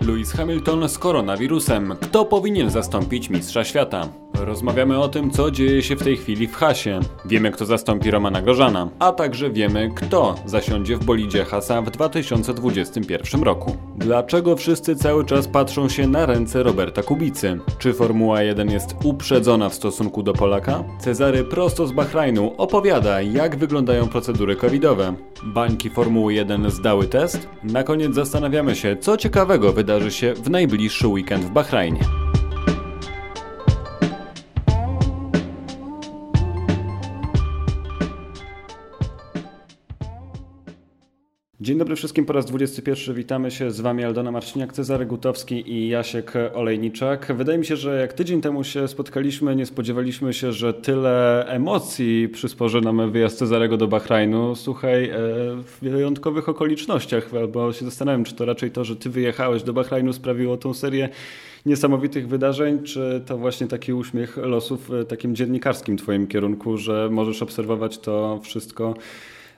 Lewis Hamilton z koronawirusem. Kto powinien zastąpić mistrza świata? Rozmawiamy o tym, co dzieje się w tej chwili w Hasie. Wiemy, kto zastąpi Romana Gorzana, a także wiemy, kto zasiądzie w bolidzie Hasa w 2021 roku. Dlaczego wszyscy cały czas patrzą się na ręce Roberta Kubicy? Czy Formuła 1 jest uprzedzona w stosunku do Polaka? Cezary prosto z Bahrajnu opowiada, jak wyglądają procedury covidowe. Bańki Formuły 1 zdały test? Na koniec zastanawiamy się, co ciekawego wydarzy się w najbliższy weekend w Bahrajnie. Dzień dobry wszystkim po raz 21. Witamy się z Wami Aldona Marciniak, Cezary Gutowski i Jasiek Olejniczak. Wydaje mi się, że jak tydzień temu się spotkaliśmy, nie spodziewaliśmy się, że tyle emocji przysporzy nam wyjazd Cezarego do Bahrajnu. Słuchaj, e, w wyjątkowych okolicznościach, bo się zastanawiam, czy to raczej to, że Ty wyjechałeś do Bahrajnu sprawiło tą serię niesamowitych wydarzeń, czy to właśnie taki uśmiech losów takim dziennikarskim Twoim kierunku, że możesz obserwować to wszystko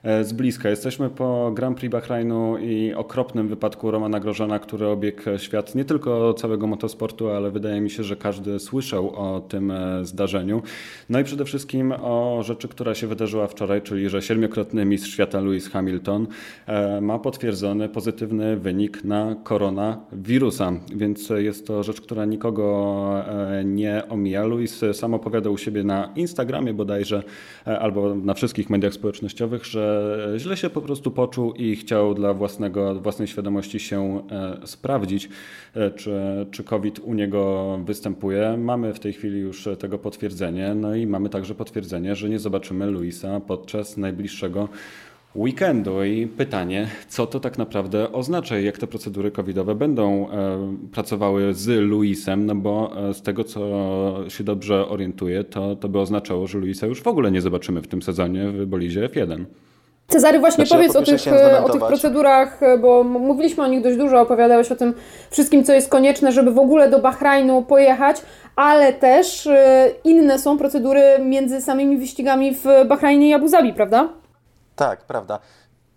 z bliska. Jesteśmy po Grand Prix Bahrajnu i okropnym wypadku Romana Grożana, który obiegł świat nie tylko całego motosportu, ale wydaje mi się, że każdy słyszał o tym e, zdarzeniu. No i przede wszystkim o rzeczy, która się wydarzyła wczoraj, czyli że siedmiokrotny mistrz świata Lewis Hamilton e, ma potwierdzony pozytywny wynik na koronawirusa, więc jest to rzecz, która nikogo nie omija. Lewis sam opowiadał u siebie na Instagramie bodajże, albo na wszystkich mediach społecznościowych, że źle się po prostu poczuł i chciał dla własnego, własnej świadomości się e, sprawdzić, e, czy, czy COVID u niego występuje. Mamy w tej chwili już tego potwierdzenie, no i mamy także potwierdzenie, że nie zobaczymy Luisa podczas najbliższego weekendu. I pytanie, co to tak naprawdę oznacza i jak te procedury covidowe będą e, pracowały z Luisem, no bo z tego, co się dobrze orientuję, to, to by oznaczało, że Luisa już w ogóle nie zobaczymy w tym sezonie w bolidzie F1. Cezary, właśnie znaczy, powiedz ja o, tych, e, o tych procedurach, e, bo mówiliśmy o nich dość dużo, opowiadałeś o tym wszystkim, co jest konieczne, żeby w ogóle do Bahrajnu pojechać, ale też e, inne są procedury między samymi wyścigami w Bahrajnie i Abu Zabi, prawda? Tak, prawda.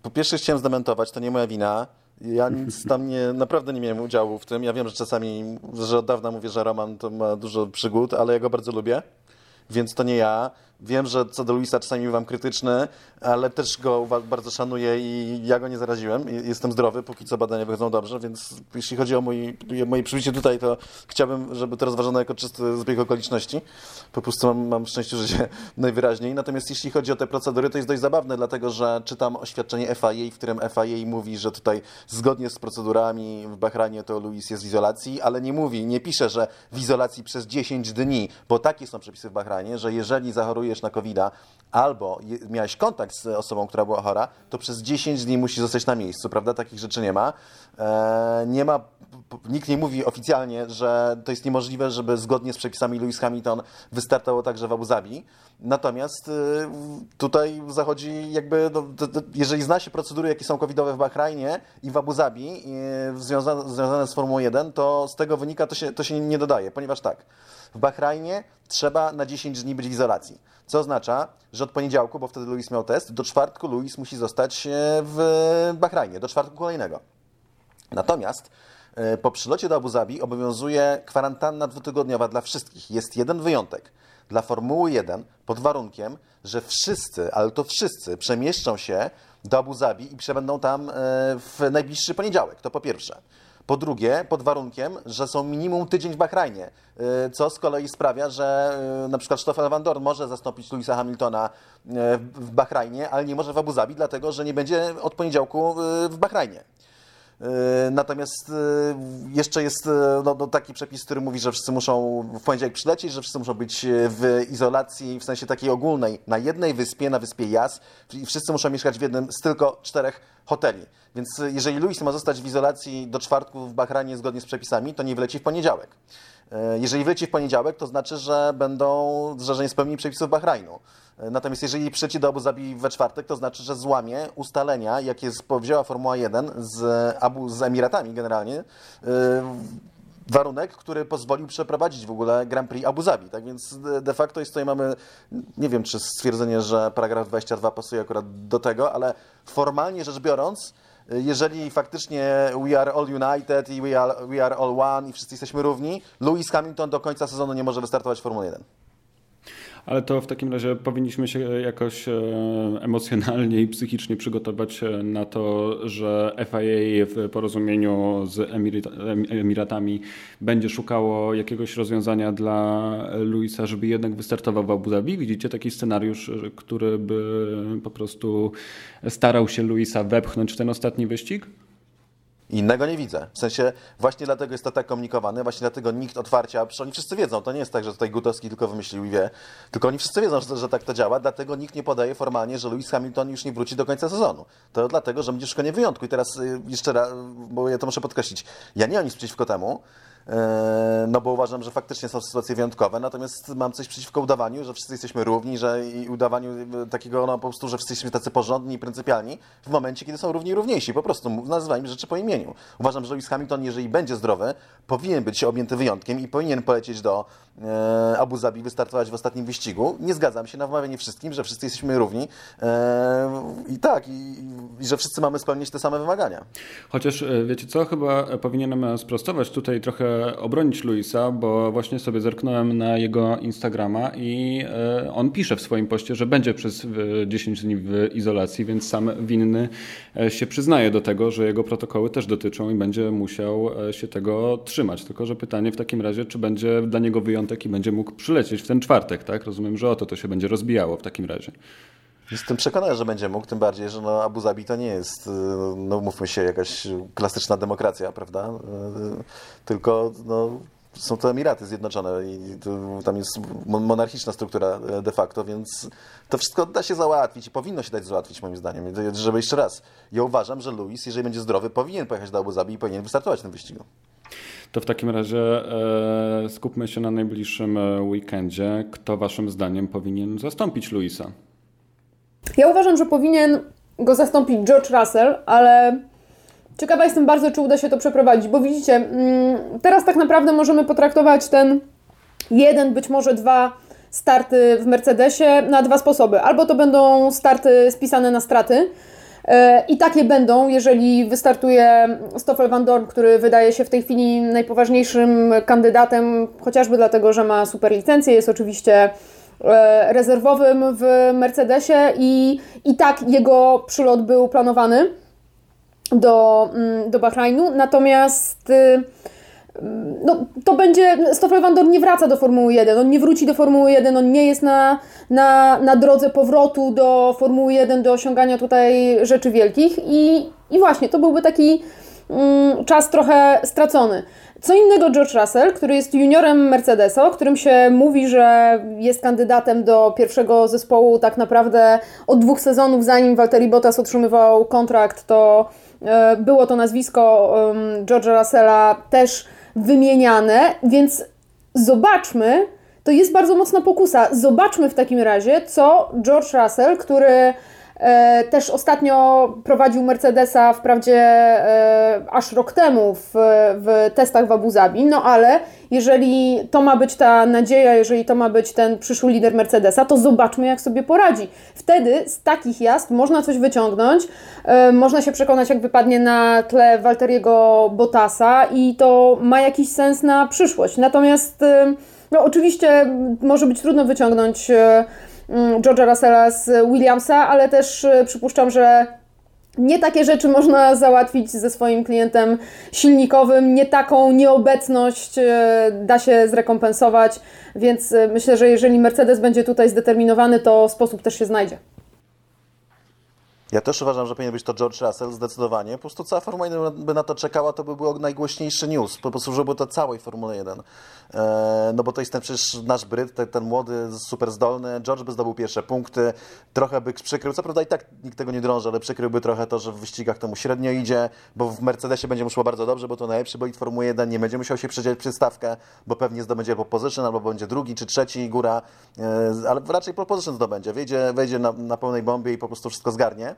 Po pierwsze chciałem zdementować, to nie moja wina. Ja nic tam nie, naprawdę nie miałem udziału w tym. Ja wiem, że czasami, że od dawna mówię, że Roman to ma dużo przygód, ale ja go bardzo lubię, więc to nie ja. Wiem, że co do Luisa czasami bywam krytyczny, ale też go bardzo szanuję i ja go nie zaraziłem. Jestem zdrowy, póki co badania wychodzą dobrze, więc jeśli chodzi o moje przybycie tutaj, to chciałbym, żeby to rozważono jako czysty zbieg okoliczności. Po prostu mam, mam szczęście, że się najwyraźniej. Natomiast jeśli chodzi o te procedury, to jest dość zabawne, dlatego że czytam oświadczenie FIA, w którym FIA mówi, że tutaj zgodnie z procedurami w Bahrajnie to Luis jest w izolacji, ale nie mówi, nie pisze, że w izolacji przez 10 dni, bo takie są przepisy w Bahrajnie, że jeżeli zachorujesz na covid albo miałeś kontakt z osobą, która była chora, to przez 10 dni musi zostać na miejscu, prawda? Takich rzeczy nie ma. E, nie ma, nikt nie mówi oficjalnie, że to jest niemożliwe, żeby zgodnie z przepisami Lewis Hamilton wystartował także w Abu Zabi. Natomiast y, tutaj zachodzi jakby, no, jeżeli zna się procedury, jakie są covidowe w Bahrajnie i w Abu Zabi y, związane, związane z Formułą 1, to z tego wynika, to się, to się nie dodaje, ponieważ tak, w Bahrajnie trzeba na 10 dni być w izolacji. Co oznacza, że od poniedziałku, bo wtedy Luis miał test, do czwartku Luis musi zostać e, w Bahrajnie, do czwartku kolejnego. Natomiast po przylocie do Abu Zabi obowiązuje kwarantanna dwutygodniowa dla wszystkich. Jest jeden wyjątek. Dla Formuły 1 pod warunkiem, że wszyscy, ale to wszyscy przemieszczą się do Abu Zabi i przebędą tam e, w najbliższy poniedziałek. To po pierwsze. Po drugie, pod warunkiem, że są minimum tydzień w Bahrajnie, y, co z kolei sprawia, że na przykład Stoffel Van Dorn może zastąpić Louisa Hamiltona w Bahrajnie, ale nie może w Abu Zabi, dlatego że nie będzie od poniedziałku w Bahrajnie. Natomiast jeszcze jest no, no, taki przepis, który mówi, że wszyscy muszą w poniedziałek przylecieć, że wszyscy muszą być w izolacji, w sensie takiej ogólnej, na jednej wyspie, na wyspie Jas i wszyscy muszą mieszkać w jednym z tylko czterech hoteli. Więc jeżeli Luis ma zostać w izolacji do czwartku w Bahrajnie zgodnie z przepisami, to nie wleci w poniedziałek. Y, jeżeli wleci w poniedziałek, to znaczy, że będą, że nie spełni przepisów Bahrajnu. Y, natomiast jeżeli przyleci do Abu Zabi we czwartek, to znaczy, że złamie ustalenia, jakie powzięła Formuła 1 z Abu z Emiratami generalnie warunek, który pozwolił przeprowadzić w ogóle Grand Prix Abu Zabi. Tak więc de facto jest tutaj mamy, nie wiem czy stwierdzenie, że paragraf 22 pasuje akurat do tego, ale formalnie rzecz biorąc, jeżeli faktycznie we are all united i we are, we are all one i wszyscy jesteśmy równi, Lewis Hamilton do końca sezonu nie może wystartować w Formule 1 ale to w takim razie powinniśmy się jakoś e, emocjonalnie i psychicznie przygotować e, na to, że FIA w porozumieniu z Emiratami będzie szukało jakiegoś rozwiązania dla Luisa, żeby jednak wystartował w Abu Dhabi. Widzicie taki scenariusz, który by po prostu starał się Luisa wepchnąć w ten ostatni wyścig? Innego nie widzę. W sensie właśnie dlatego jest to tak komunikowane, właśnie dlatego nikt otwarcia, oni wszyscy wiedzą, to nie jest tak, że tutaj Gutowski tylko wymyślił i wie, tylko oni wszyscy wiedzą, że, że tak to działa, dlatego nikt nie podaje formalnie, że Lewis Hamilton już nie wróci do końca sezonu. To dlatego, że będzie szukanie wyjątku. I teraz y, jeszcze raz, bo ja to muszę podkreślić, ja nie mam nic przeciwko temu, no bo uważam, że faktycznie są sytuacje wyjątkowe, natomiast mam coś przeciwko udawaniu, że wszyscy jesteśmy równi, że i udawaniu takiego no, po prostu, że wszyscy jesteśmy tacy porządni i pryncypialni w momencie, kiedy są równi i równiejsi. Po prostu nazywajmy rzeczy po imieniu. Uważam, że Lewis Hamilton, jeżeli będzie zdrowy, powinien być objęty wyjątkiem i powinien polecieć do e, Abu Zabi, wystartować w ostatnim wyścigu. Nie zgadzam się na wmawianie wszystkim, że wszyscy jesteśmy równi e, i tak, i, i że wszyscy mamy spełnić te same wymagania. Chociaż wiecie co, chyba powinienem sprostować tutaj trochę obronić Luisa, bo właśnie sobie zerknąłem na jego Instagrama i e, on pisze w swoim poście, że będzie przez 10 dni w izolacji, więc sam winny e, się przyznaje do tego, że jego protokoły też dotyczą i będzie musiał e, się tego trzymać. Tylko, że pytanie w takim razie, czy będzie dla niego wyjątek i będzie mógł przylecieć w ten czwartek, tak? Rozumiem, że o to to się będzie rozbijało w takim razie. Jestem przekonany, że będzie mógł, tym bardziej, że no Abu Zabi to nie jest, y, no mówmy się, jakaś klasyczna demokracja, prawda? Y, tylko no, są to Emiraty Zjednoczone i tam jest monarchiczna struktura y, de facto, więc to wszystko da się załatwić i powinno się dać załatwić moim zdaniem. Żeby jeszcze raz, ja uważam, że Luis, jeżeli będzie zdrowy, powinien pojechać do Abu Zabi i powinien wystartować w tym wyścigu. To w takim razie e, skupmy się na najbliższym e, weekendzie. Kto waszym zdaniem powinien zastąpić Luisa? Ja uważam, że powinien go zastąpić George Russell, ale ciekawa jestem bardzo, czy uda się to przeprowadzić, bo widzicie, mm, teraz tak naprawdę możemy potraktować ten jeden, być może dwa starty w Mercedesie na dwa sposoby. Albo to będą starty spisane na straty, i takie będą, jeżeli wystartuje Stoffel Van Dorn, który wydaje się w tej chwili najpoważniejszym kandydatem, chociażby dlatego, że ma super licencję, jest oczywiście E, rezerwowym w Mercedesie i, i tak jego przylot był planowany do, mm, do Bahrajnu, natomiast y, no, to będzie, Stoffel Van Dorn nie wraca do Formuły 1, on nie wróci do Formuły 1, on nie jest na, na, na drodze powrotu do Formuły 1, do osiągania tutaj rzeczy wielkich. I, i właśnie, to byłby taki mm, czas trochę stracony. Co innego George Russell, który jest juniorem Mercedesa, o którym się mówi, że jest kandydatem do pierwszego zespołu tak naprawdę od dwóch sezonów, zanim Valtteri Bottas otrzymywał kontrakt, to e, było to nazwisko George'a Russella też wymieniane, więc zobaczmy, to jest bardzo mocna pokusa. Zobaczmy w takim razie, co George Russell, który też ostatnio prowadził Mercedesa, wprawdzie e, aż rok temu w, w testach w Abu Zabi, no ale jeżeli to ma być ta nadzieja, jeżeli to ma być ten przyszły lider Mercedesa, to zobaczmy, jak sobie poradzi. Wtedy z takich jazd można coś wyciągnąć, e, można się przekonać, jak wypadnie na tle Walteriego Bottasa i to ma jakiś sens na przyszłość. Natomiast no, oczywiście może być trudno wyciągnąć George'a Russella z Williamsa, ale też y, przypuszczam, że nie takie rzeczy można załatwić ze swoim klientem silnikowym, nie taką nieobecność y, da się zrekompensować, więc y, myślę, że jeżeli Mercedes będzie tutaj zdeterminowany, to sposób też się znajdzie. Ja też uważam, że powinien być to George Russell, zdecydowanie. Po prostu cała Formuła 1 by na to czekała, to by był najgłośniejszy news. Po prostu żeby to całej Formuły 1. E, no bo to jest ten przecież nasz Bryt, ten, ten, młody, super zdolny. George by zdobył pierwsze punkty, trochę by przykrył, co prawda i tak nikt tego nie drąży, ale przykryłby trochę to, że w wyścigach to mu średnio idzie, bo w Mercedesie będzie mu szło bardzo dobrze, bo to najlepszy bolid Formuły 1, nie będzie musiał się przedzielić przy stawkę, bo pewnie zdobędzie po position, albo będzie drugi czy trzeci góra, e, ale raczej po position zdobędzie, wejdzie, wejdzie na, na pełnej bombie i po prostu wszystko zgarnie.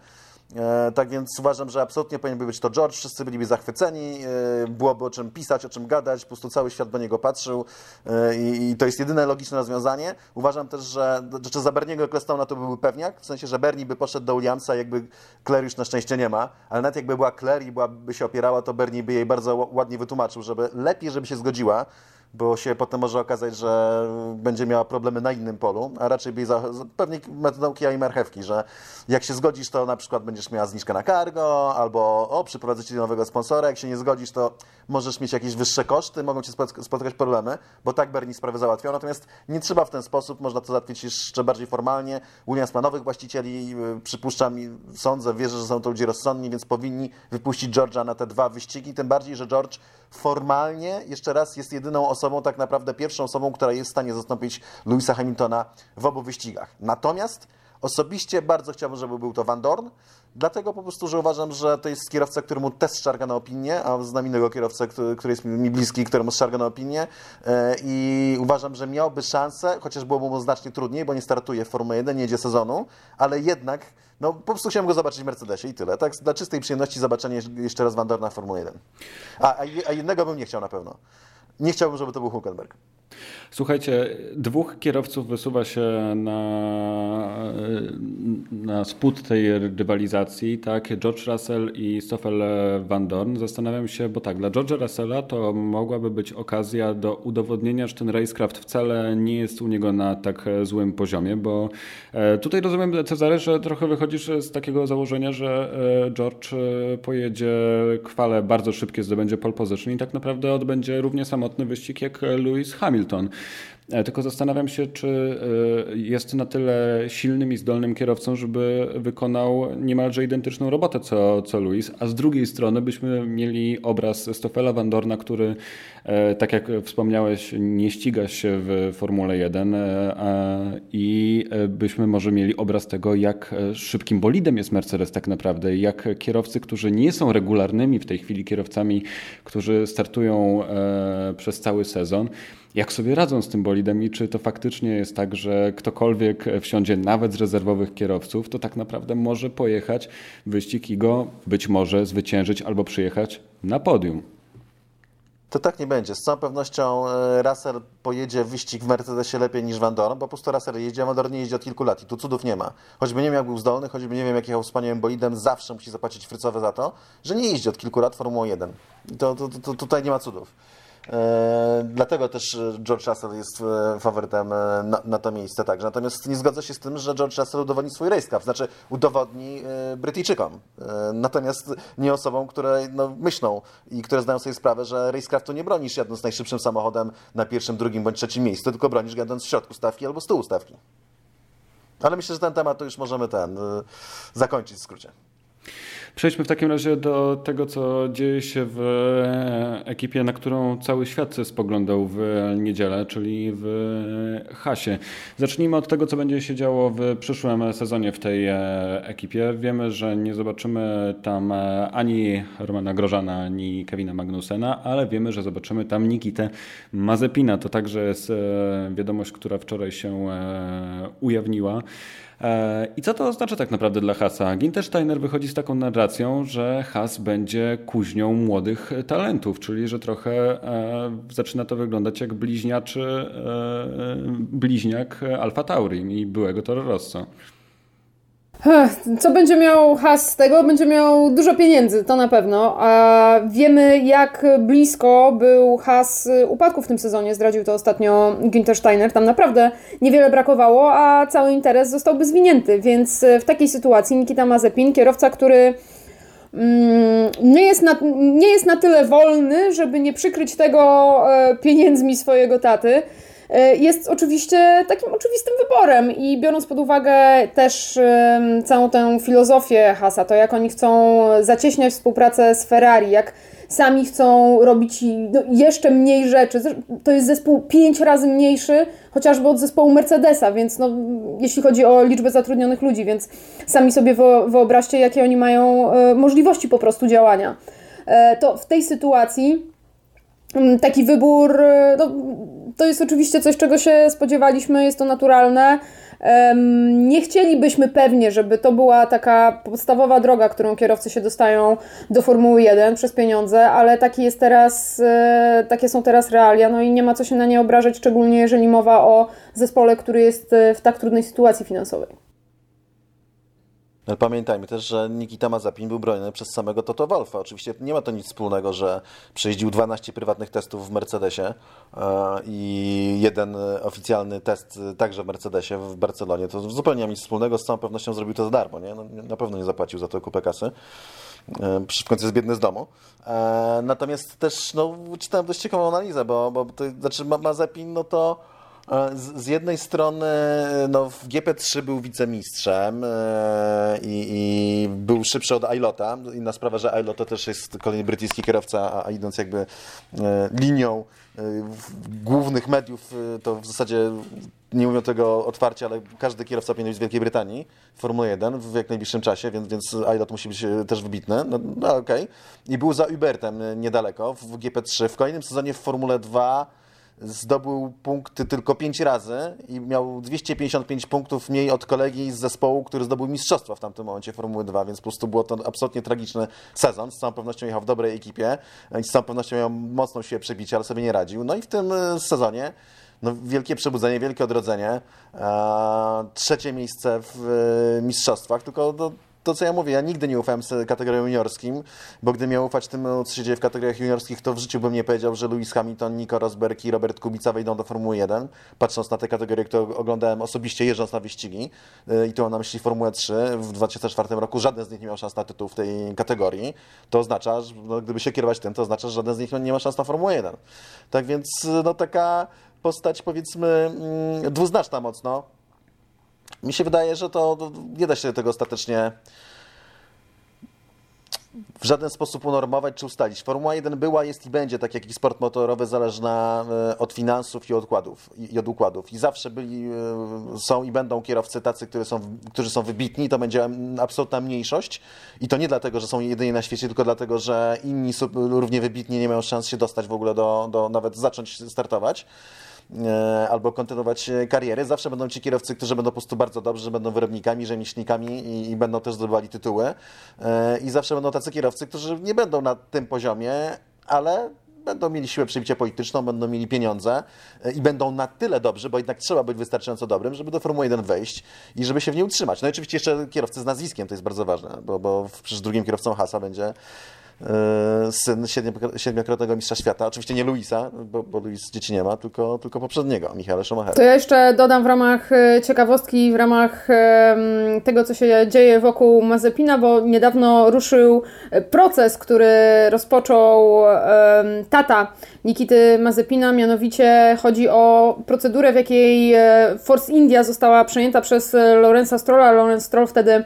E, tak więc uważam, że absolutnie powinien być to George, wszyscy byliby zachwyceni, e, byłoby o czym pisać, o czym gadać, po prostu cały świat do niego patrzył. E, i, to jest jedyne logiczne rozwiązanie. Uważam też, że, że za Berniego Ecclestona to byłby pewniak, w sensie, że Bernie by poszedł do Williamsa, jakby Claire już na szczęście nie ma, ale nawet jakby była Claire i byłaby się opierała, to Bernie by jej bardzo ładnie wytłumaczył, żeby lepiej, żeby się zgodziła, bo się potem może okazać, że będzie miała problemy na innym polu, a raczej by za, pewnie metodą kija i marchewki, że jak się zgodzisz, to na przykład będziesz miała zniżkę na cargo, albo o, przyprowadzę ci nowego sponsora, jak się nie zgodzisz, to możesz mieć jakieś wyższe koszty, mogą cię spotkać problemy, bo tak Bernie sprawę załatwiał, natomiast nie trzeba w ten sposób, można to załatwić jeszcze bardziej formalnie. Williams ma nowych właścicieli, przypuszczam i sądzę, wierzę, że są to ludzie rozsądni, więc powinni wypuścić George'a na te dwa wyścigi, tym bardziej, że George formalnie, jeszcze raz, jest jedyną osobą, tak naprawdę pierwszą osobą, która jest w stanie zastąpić Louisa Hamiltona w obu wyścigach. Natomiast osobiście bardzo chciałbym, żeby był to Van Dorn, dlatego po prostu, że uważam, że to jest kierowca, któremu też szarga na opinię, a znam innego kierowcę, który, który jest mi bliski, któremu szarga na opinię e, i uważam, że miałby szansę, chociaż byłoby mu znacznie trudniej, bo nie startuje w Formule 1, nie jedzie sezonu, ale jednak no po prostu chciałem go zobaczyć w Mercedesie i tyle. Tak, dla czystej przyjemności zobaczenie jeszcze raz Van Dorna w Formule 1. A, a jednego bym nie chciał na pewno. Nie chciałbym, żeby to był Hulkenberg. Słuchajcie, dwóch kierowców wysuwa się na, na spód tej rywalizacji, tak? George Russell i Stoffel Van Dorn. Zastanawiam się, bo tak, dla George'a Russella to mogłaby być okazja do udowodnienia, że ten racecraft wcale nie jest u niego na tak złym poziomie, bo e, tutaj rozumiem, Cezary, że trochę wychodzisz z takiego założenia, że e, George e, pojedzie kwale bardzo szybkie, zdobędzie pole position i tak naprawdę odbędzie równie samotny wyścig jak Lewis Hamilton. E, tylko zastanawiam się, czy e, jest na tyle silnym i zdolnym kierowcą, żeby wykonał niemalże identyczną robotę co, co Luis, a z drugiej strony byśmy mieli obraz Stoffela Van Dorna, który, e, tak jak wspomniałeś, nie ściga się w Formule 1 i byśmy może mieli obraz tego, jak szybkim bolidem jest Mercedes tak naprawdę, jak kierowcy, którzy nie są regularnymi w tej chwili kierowcami, którzy startują przez cały sezon, jak sobie radzą z tym bolidem i czy to faktycznie jest tak, że ktokolwiek wsiądzie nawet z rezerwowych kierowców, to tak naprawdę może pojechać wyścig i go być może zwyciężyć albo przyjechać na podium. To tak nie będzie. Z całą pewnością e, Russell pojedzie wyścig w Mercedesie lepiej niż Van Dorn, bo po prostu Russell jeździ, a Van Dorn nie jeździ od kilku lat i tu cudów nie ma. Choćby nie wiem, jak był zdolny, choćby nie wiem, jak jechał wspaniałym bolidem, zawsze musi zapłacić frycowe za to, że nie jeździ od kilku lat Formułą 1. To, to, to, tutaj nie ma cudów. E, dlatego też George Russell jest e, faworytem e, na, na, to miejsce także. Natomiast nie zgodzę się z tym, że George Russell udowodni swój racecraft, znaczy udowodni Brytyjczykom. Natomiast nie osobom, które no, myślą i które zdają sobie sprawę, że racecraftu nie bronisz jadąc najszybszym samochodem na pierwszym, drugim bądź trzecim miejscu, tylko bronisz jadąc w środku stawki albo z tyłu stawki. Ale myślę, że ten temat to już możemy ten zakończyć w skrócie. Przejdźmy w takim razie do tego, co dzieje się w ekipie, na którą cały świat spoglądał w niedzielę, czyli w Hasie. Zacznijmy od tego, co będzie się działo w przyszłym sezonie w tej ekipie. Wiemy, że nie zobaczymy tam ani Romana Grożana, ani Kevina Magnusena, ale wiemy, że zobaczymy tam Nikitę Mazepina. To także jest wiadomość, która wczoraj się ujawniła. E, I co to oznacza tak naprawdę dla Hasa? Ginter Steiner wychodzi z taką narracją, że Has będzie kuźnią młodych talentów, czyli że trochę e, zaczyna to wyglądać jak bliźniaczy, e, bliźniak Alfa Tauri i byłego Toro Rosso. Co będzie miał Has z tego? Będzie miał dużo pieniędzy, to na pewno. A wiemy, jak blisko był Has upadku w tym sezonie. Zdradził to ostatnio Günther Steiner. Tam naprawdę niewiele brakowało, a cały interes zostałby zwinięty. Więc w takiej sytuacji Nikita Mazepin, kierowca, który mm, nie jest, na, nie jest na tyle wolny, żeby nie przykryć tego e, pieniędzmi swojego taty. E, jest oczywiście takim oczywistym wyborem i biorąc pod uwagę też całą tę filozofię Hasa, to jak oni chcą zacieśniać współpracę z Ferrari, jak sami chcą robić no, jeszcze mniej rzeczy. To jest zespół pięć razy mniejszy, chociażby od zespołu Mercedesa, więc no, jeśli chodzi o liczbę zatrudnionych ludzi, więc sami sobie wyobraźcie, jakie oni mają e, możliwości po prostu działania. E, to w tej sytuacji taki wybór no, to jest oczywiście coś, czego się spodziewaliśmy, jest to naturalne. Nie chcielibyśmy pewnie, żeby to była taka podstawowa droga, którą kierowcy się dostają do Formuły 1 przez pieniądze, ale taki jest teraz, e, takie są teraz realia, no i nie ma co się na nie obrażać, szczególnie jeżeli mowa o zespole, który jest e, w tak trudnej sytuacji finansowej. Ale pamiętajmy też, że Nikita Mazepin był broniony przez samego Toto Wolfa. Oczywiście nie ma to nic wspólnego, że przejeździł 12 prywatnych testów w Mercedesie e, i jeden oficjalny test także w Mercedesie w Barcelonie. To zupełnie nie ma nic wspólnego. Z całą pewnością zrobił to za darmo. Nie? No, na pewno nie zapłacił za to kupę kasy. E, w końcu jest biedny z domu. E, natomiast też no, czytałem dość ciekawą analizę, bo, bo to, znaczy Mazepin no to z, jednej strony no, w GP3 był wicemistrzem e, i, i, był szybszy od Ailota. Inna sprawa, że Ailota też jest kolejny brytyjski kierowca, a, idąc jakby e, linią e, głównych mediów, to w zasadzie nie mówią tego otwarcie, ale każdy kierowca powinien być z Wielkiej Brytanii w Formule 1 w jak najbliższym czasie, więc, więc Ailot musi być też wybitny. No, no. Okay. I był za Ubertem niedaleko w GP3. W kolejnym sezonie w Formule 2 zdobył punkty tylko 5 razy i miał 255 punktów mniej od kolegi z zespołu, który zdobył mistrzostwo w tamtym momencie Formuły 2, więc po prostu było to absolutnie tragiczny sezon. Z całą pewnością jechał w dobrej ekipie z całą pewnością miał mocną siłę przebicia, ale sobie nie radził. No i w tym e, sezonie no, wielkie przebudzenie, wielkie odrodzenie. Eee, trzecie miejsce w e, mistrzostwach, tylko do, to, co ja mówię, ja nigdy nie ufałem kategoriom juniorskim, bo gdy miał ufać tym, co się dzieje w kategoriach juniorskich, to w życiu bym nie powiedział, że Lewis Hamilton, Nico Rosberg i Robert Kubica wejdą do Formuły 1, patrząc na te kategorie, które oglądałem osobiście jeżdżąc na wyścigi y, i tu mam na myśli Formułę 3 w 2004 roku, żaden z nich nie miał szans na tytuł w tej kategorii. To oznacza, że no, gdyby się kierować tym, to oznacza, że żaden z nich nie ma szans na Formułę 1. Tak więc no taka postać powiedzmy mm, dwuznaczna mocno, mi się wydaje, że to nie da się tego ostatecznie w żaden sposób unormować czy ustalić. Formuła 1 była, jest i będzie, tak jak i sport motorowy, zależna e, od finansów i odkładów. I od układów. I zawsze byli, e, są i będą kierowcy tacy, którzy są, którzy są wybitni. To będzie absolutna mniejszość. I to nie dlatego, że są jedyni na świecie, tylko dlatego, że inni równie wybitni nie mają szans się dostać w ogóle do, do nawet zacząć startować. E, albo kontynuować karierę. Zawsze będą ci kierowcy, którzy będą po prostu bardzo dobrzy, będą wyrobnikami, rzemieślnikami i, i będą też zdobywali tytuły. E, I zawsze będą tacy kierowcy, którzy nie będą na tym poziomie, ale będą mieli siłę przebicia polityczną, będą mieli pieniądze e, i będą na tyle dobrzy, bo jednak trzeba być wystarczająco dobrym, żeby do Formuły 1 wejść i żeby się w niej utrzymać. No i oczywiście jeszcze kierowcy z nazwiskiem, to jest bardzo ważne, bo, bo przecież drugim kierowcą Hasa będzie E, syn siedmiokrotnego mistrza świata. Oczywiście nie Luisa, bo, bo Luis dzieci nie ma, tylko, tylko poprzedniego, Michaela Schumachera. To ja jeszcze dodam w ramach e, ciekawostki, w ramach tego, co się dzieje wokół Mazepina, bo niedawno ruszył proces, który rozpoczął tata Nikity Mazepina, mianowicie chodzi o procedurę, w jakiej e, Force India została przejęta przez Lorenza Strolla. Lorenz Stroll wtedy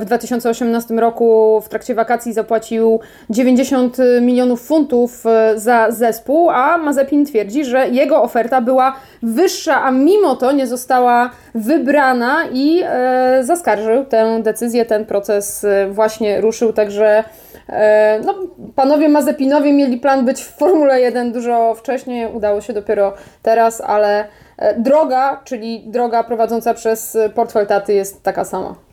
w 2018 roku w trakcie wakacji zapłacił 90 milionów funtów e, za zespół, a Mazepin twierdzi, że jego oferta była wyższa, a mimo to nie została wybrana i e, zaskarżył tę decyzję. Ten proces e, właśnie ruszył, także no, panowie Mazepinowie mieli plan być w Formule 1 dużo wcześniej, udało się dopiero teraz, ale droga, czyli droga prowadząca przez portfel taty jest taka sama.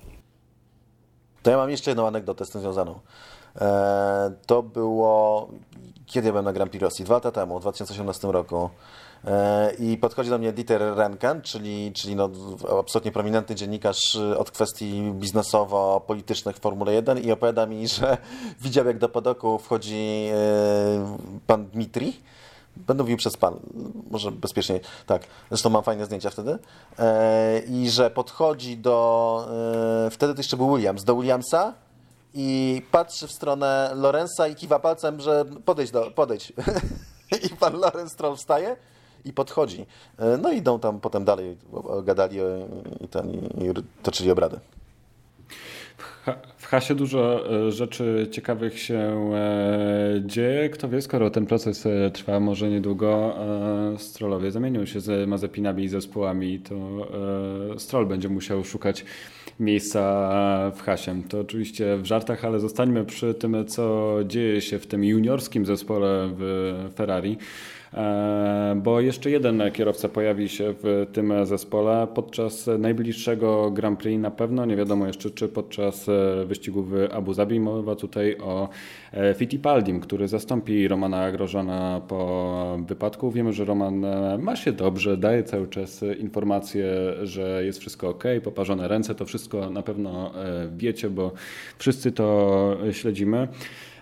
To ja mam jeszcze jedną anegdotę z tym związaną. E, to było, kiedy ja byłem na Grand Prix Rosji? Dwa lata temu, w 2018 roku. E, I podchodzi do mnie Dieter Renken, czyli, czyli no, absolutnie prominentny dziennikarz od kwestii biznesowo-politycznych w Formule 1 i opowiada mi, że widział jak do podoku wchodzi e, pan Dmitri, Będę mówił przez pan, może bezpiecznie, tak. Zresztą mam fajne zdjęcia wtedy. E, I że podchodzi do, e, wtedy to jeszcze był Williams, do Williamsa i patrzy w stronę Lorenza i kiwa palcem, że podejdź, do, podejdź. I pan Lorenz Stroll wstaje i podchodzi. E, no i idą tam potem dalej, gadali i, ten, i toczyli obrady. Hasie dużo e, rzeczy ciekawych się dzieje. Kto wie, skoro ten proces trwa może niedługo, Strollowie zamienią się z Mazepinami i zespołami, to Stroll będzie musiał szukać miejsca w Hasie. To oczywiście w żartach, ale zostańmy przy tym, co dzieje się w tym juniorskim zespole w Ferrari. E, bo jeszcze jeden kierowca pojawi się w tym zespole podczas najbliższego Grand Prix na pewno, nie wiadomo jeszcze czy podczas e, wyścigu w Abu Zabi. Mowa tutaj o e, Fittipaldim, który zastąpi Romana Grożana po wypadku. Wiemy, że Roman ma się dobrze, daje cały czas informacje, że jest wszystko ok, poparzone ręce, to wszystko na pewno wiecie, bo wszyscy to śledzimy.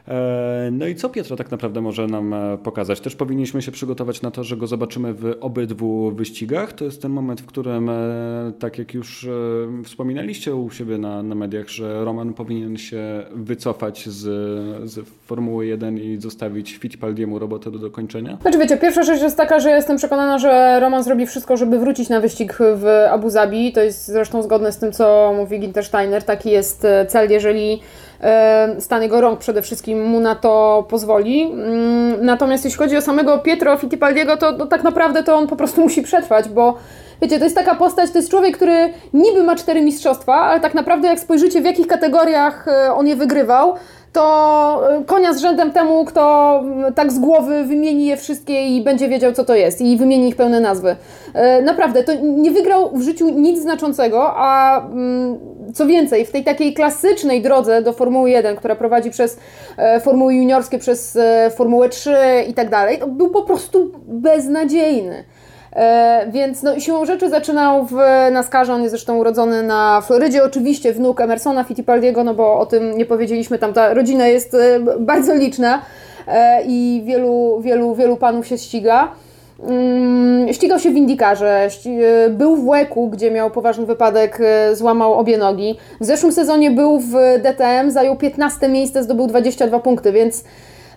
E, no i co Pietro tak naprawdę może nam e, pokazać? Też powinniśmy się przygotować na to, że go zobaczymy w obydwu wyścigach. To jest ten moment, w którym, e, tak jak już wspominaliście u siebie na, na mediach, że Roman powinien się wycofać z, z Formuły 1 i zostawić Fittipaldiemu robotę do dokończenia? Znaczy wiecie, pierwsza rzecz jest taka, że jestem przekonana, że Roman zrobi wszystko, żeby wrócić na wyścig w Abu Zabi. To jest zresztą zgodne z tym, co mówi Ginter Steiner. Taki jest cel, jeżeli stan jego rąk przede wszystkim mu na to pozwoli. Mm, natomiast jeśli chodzi o samego Pietro Fittipaldiego, to, to tak naprawdę to on po prostu musi przetrwać, bo wiecie, to jest taka postać, to jest człowiek, który niby ma cztery mistrzostwa, ale tak naprawdę jak spojrzycie w jakich kategoriach e, on je wygrywał, to e, konia z rzędem temu, kto mm, tak z głowy wymieni je wszystkie i będzie wiedział, co to jest i wymieni ich pełne nazwy. E, naprawdę, to nie wygrał w życiu nic znaczącego, a mm, co więcej, w tej takiej klasycznej drodze do Formuły 1, która prowadzi przez e, Formuły juniorskie, przez Formułę 3 i tak dalej, był po prostu beznadziejny. E, więc no, siłą rzeczy zaczynał w Nascarze, on jest zresztą urodzony na Florydzie, oczywiście wnuk Emersona Fittipaldiego, no bo o tym nie powiedzieliśmy, tam ta rodzina jest e, bardzo liczna e, i wielu, wielu, wielu panów się ściga. Mm, ścigał się w Indykarze, był w Łeku, gdzie miał poważny wypadek, złamał obie nogi. W zeszłym sezonie był w DTM, zajął 15 miejsce, zdobył 22 punkty, więc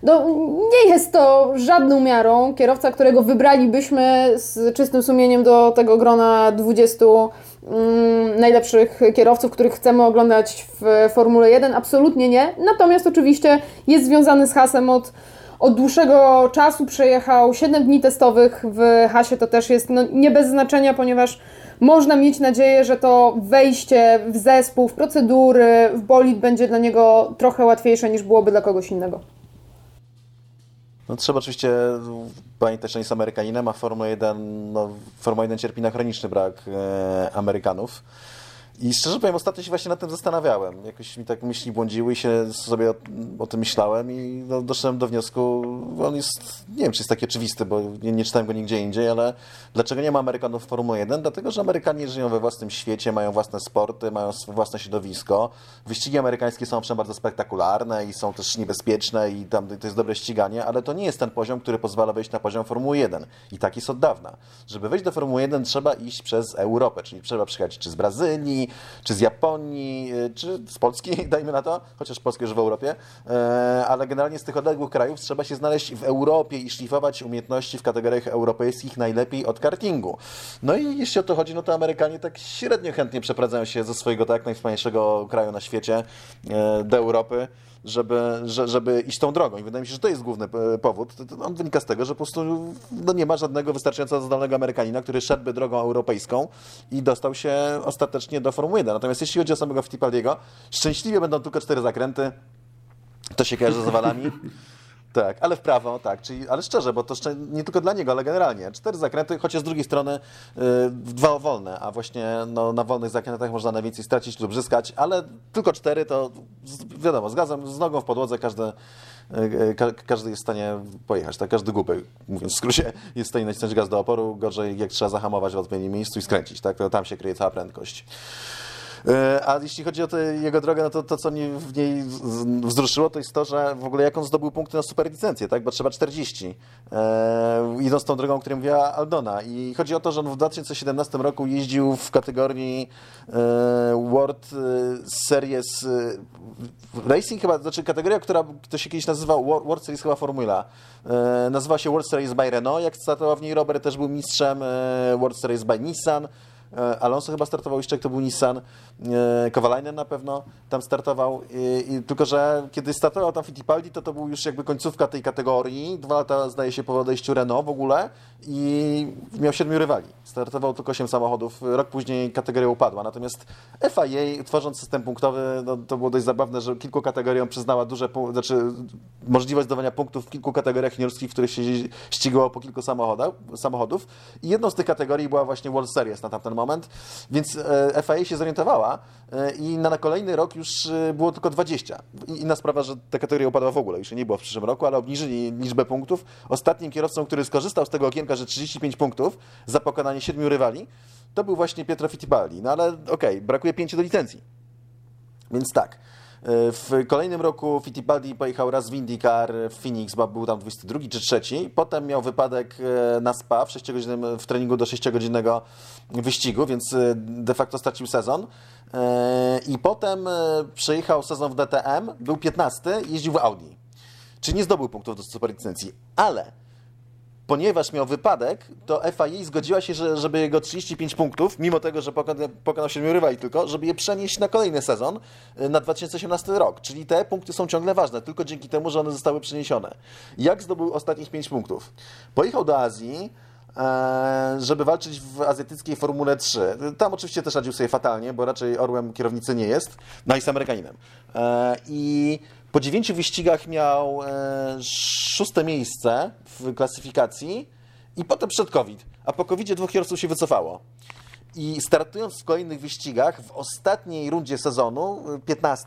no, nie jest to żadną miarą kierowca, którego wybralibyśmy z czystym sumieniem do tego grona 20 mm, najlepszych kierowców, których chcemy oglądać w Formule 1. Absolutnie nie. Natomiast oczywiście jest związany z hasem od od dłuższego czasu przejechał 7 dni testowych w hasie, to też jest no, nie bez znaczenia, ponieważ można mieć nadzieję, że to wejście w zespół, w procedury, w bolid będzie dla niego trochę łatwiejsze niż byłoby dla kogoś innego. No, trzeba oczywiście pamiętać, że jest Amerykaninem, a Formuła 1, no, Formuła 1 cierpi na chroniczny brak e, Amerykanów. I szczerze powiem, ostatnio się właśnie nad tym zastanawiałem. Jakoś mi tak myśli błądziły i się sobie o, o tym myślałem i no, doszedłem do wniosku, on jest, nie wiem czy jest taki oczywisty, bo nie, nie czytałem go nigdzie indziej, ale dlaczego nie ma Amerykanów w Formuły 1? Dlatego, że Amerykanie żyją we własnym świecie, mają własne sporty, mają własne środowisko. Wyścigi amerykańskie są owszem bardzo spektakularne i są też niebezpieczne i tam to jest dobre ściganie, ale to nie jest ten poziom, który pozwala wejść na poziom Formuły 1. I tak jest od dawna. Żeby wejść do Formuły 1 trzeba iść przez Europę, czyli trzeba przyjechać czy z Brazylii, czy z Japonii, y, czy z Polski, dajmy na to, chociaż Polska już w Europie, e, ale generalnie z tych odległych krajów trzeba się znaleźć w Europie i szlifować umiejętności w kategoriach europejskich najlepiej od kartingu. No i jeśli o to chodzi, no to Amerykanie tak średnio chętnie przeprowadzają się ze swojego tak najwspanialszego kraju na świecie e, do Europy żeby, żeby iść tą drogą. I wydaje mi się, że to jest główny e, powód. On wynika z tego, że po prostu no nie ma żadnego wystarczająco zdolnego Amerykanina, który szedłby drogą europejską i dostał się ostatecznie do Formuły 1. Natomiast jeśli chodzi o samego Fittipaldiego, szczęśliwie będą tylko cztery zakręty. To się kojarzy z owalami. Tak, ale w prawo, tak, czyli, ale szczerze, bo to nie tylko dla niego, ale generalnie. Cztery zakręty, chociaż z drugiej strony yy, dwa wolne, a właśnie no, na wolnych zakrętach można najwięcej stracić lub zyskać, ale tylko cztery to wiadomo, zgadzam, z nogą w podłodze każdy, yy, ka każdy jest w stanie pojechać, tak, każdy głupek, mówiąc w skrócie, jest w stanie nacisnąć gaz do oporu, gorzej jak trzeba zahamować w odpowiednim miejscu i skręcić, tak, to tam się kryje cała prędkość. E, a jeśli chodzi o jego drogę, no to to, co mnie w niej wzruszyło, to jest to, że w ogóle jak on zdobył punkty na superlicencję, tak? Bo trzeba 40. E, idąc tą drogą, o której mówiła Aldona. I chodzi o to, że on w 2017 roku jeździł w kategorii e, World Series Racing chyba, znaczy kategoria, która to się kiedyś nazywał World Series chyba Formula. nazywa się World Series by Renault, jak startował w niej Robert, też był mistrzem World Series by Nissan. E, Alonso chyba startował jeszcze, to był Nissan. E, Kowalainen na pewno tam startował. I, i, tylko, że kiedy startował tam Fittipaldi, to to był już jakby końcówka tej kategorii. Dwa lata zdaje się po odejściu Renault w ogóle i miał siedmiu rywali. Startował tylko osiem samochodów. Rok później kategoria upadła. Natomiast FIA, tworząc system punktowy, no, to było dość zabawne, że kilku kategoriom przyznała duże, znaczy możliwość zdawania punktów w kilku kategoriach juniorskich, w których się ścigało po kilku samochodów. I jedną z tych kategorii była właśnie World Series na tamten moment, więc e, FIA się zorientowała e, i na, kolejny rok już e, było tylko 20. inna sprawa, że ta kategoria upadła w ogóle, już nie było w przyszłym roku, ale obniżyli liczbę punktów. Ostatnim kierowcą, który skorzystał z tego okienka, że 35 punktów za pokonanie siedmiu rywali, to był właśnie Pietro Fittipaldi. No ale okej, okay, brakuje pięciu do licencji. Więc tak. W kolejnym roku Fittipaldi pojechał raz w IndyCar w Phoenix, bo był tam 22 czy 3. Potem miał wypadek e, na SPA w, 6 w treningu do 6-godzinnego wyścigu, więc e, de facto stracił sezon. E, I potem przejechał sezon w DTM, był 15, jeździł w Audi. Czyli nie zdobył punktów do superlicencji, ale ponieważ miał wypadek, to FIA zgodziła się, że, żeby jego 35 punktów, mimo tego, że pokonał, się rywali tylko, żeby je przenieść na kolejny sezon, y, na 2018 rok. Czyli te punkty są ciągle ważne, tylko dzięki temu, że one zostały przeniesione. Jak zdobył ostatnich 5 punktów? Pojechał do Azji, e, żeby walczyć w azjatyckiej Formule 3. Tam oczywiście też radził sobie fatalnie, bo raczej orłem kierownicy nie jest, no i z Amerykaninem. E, I po dziewięciu wyścigach miał e, szóste miejsce w klasyfikacji i potem przed COVID. A po COVID dwóch kierowców się wycofało. I startując w kolejnych wyścigach, w ostatniej rundzie sezonu, 15,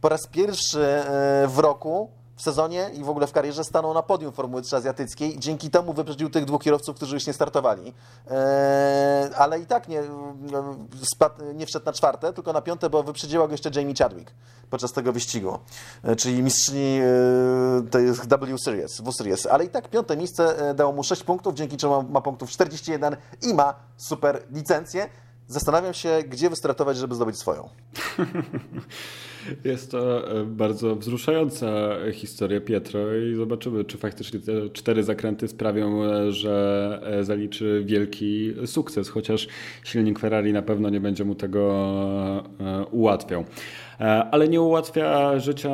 po raz pierwszy e, w roku w sezonie i w ogóle w karierze stanął na podium Formuły 3 azjatyckiej. Dzięki temu wyprzedził tych dwóch kierowców, którzy już nie startowali. Eee, ale i tak nie, spadł, nie wszedł na czwarte, tylko na piąte, bo wyprzedziła go jeszcze Jamie Chadwick podczas tego wyścigu, e, czyli mistrzyni e, jest W Series, W Series. Ale i tak piąte miejsce dało mu 6 punktów, dzięki czemu ma punktów 41 i ma super licencję. Zastanawiam się, gdzie wystartować, żeby zdobyć swoją. Jest to e, bardzo wzruszająca historia Pietro i zobaczymy, czy faktycznie te cztery zakręty sprawią, e, że e, zaliczy wielki sukces, chociaż silnik Ferrari na pewno nie będzie mu tego ułatwiał. Ale nie ułatwia życia,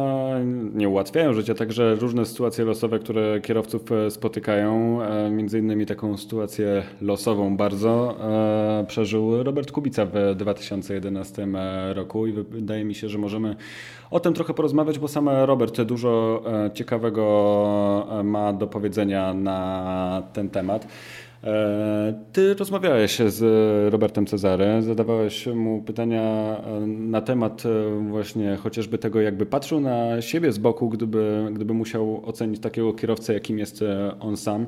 nie ułatwiają życia także różne sytuacje losowe, które kierowców spotykają. Między innymi taką sytuację losową bardzo przeżył Robert Kubica w 2011 roku i wydaje mi się, że możemy o tym trochę porozmawiać, bo sam Robert dużo e, ciekawego e, ma do powiedzenia na ten temat. E, ty rozmawiałeś z Robertem Cezary, zadawałeś mu pytania na temat właśnie chociażby tego, jakby patrzył na siebie z boku, gdyby, gdyby musiał ocenić takiego kierowcę, jakim jest on sam.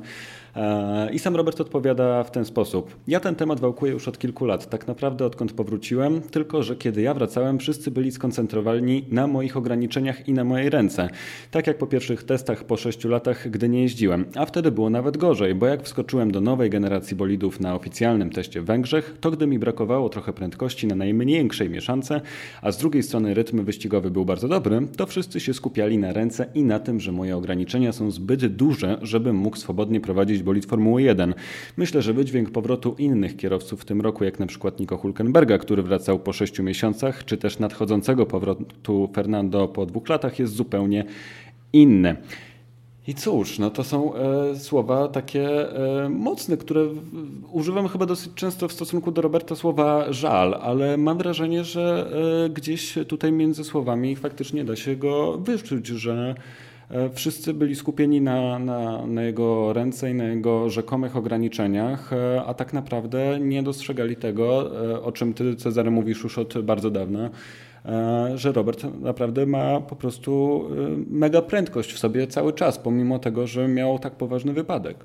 I sam Robert odpowiada w ten sposób. Ja ten temat wałkuję już od kilku lat, tak naprawdę odkąd powróciłem, tylko że kiedy ja wracałem, wszyscy byli skoncentrowani na moich ograniczeniach i na mojej ręce. Tak jak po pierwszych testach po sześciu latach, gdy nie jeździłem. A wtedy było nawet gorzej, bo jak wskoczyłem do nowej generacji bolidów na oficjalnym teście w Węgrzech, to gdy mi brakowało trochę prędkości na najmniejszej mieszance, a z drugiej strony rytm wyścigowy był bardzo dobry, to wszyscy się skupiali na ręce i na tym, że moje ograniczenia są zbyt duże, żebym mógł swobodnie prowadzić bolid Formuły 1. Myślę, że wydźwięk powrotu innych kierowców w tym roku, jak na przykład Nico Hulkenberga, który wracał po 6 miesiącach, czy też nadchodzącego powrotu Fernando po dwóch latach jest zupełnie inny. I cóż, no to są e, słowa takie e, mocne, które w, używam chyba dosyć często w stosunku do Roberta słowa żal, ale mam wrażenie, że e, gdzieś tutaj między słowami faktycznie da się go wyczuć, że wszyscy byli skupieni na, na, na, jego ręce i na jego rzekomych ograniczeniach, e, a tak naprawdę nie dostrzegali tego, e, o czym ty, Cezary, mówisz już od bardzo dawna, że Robert naprawdę ma po prostu mega prędkość w sobie cały czas, pomimo tego, że miał tak poważny wypadek.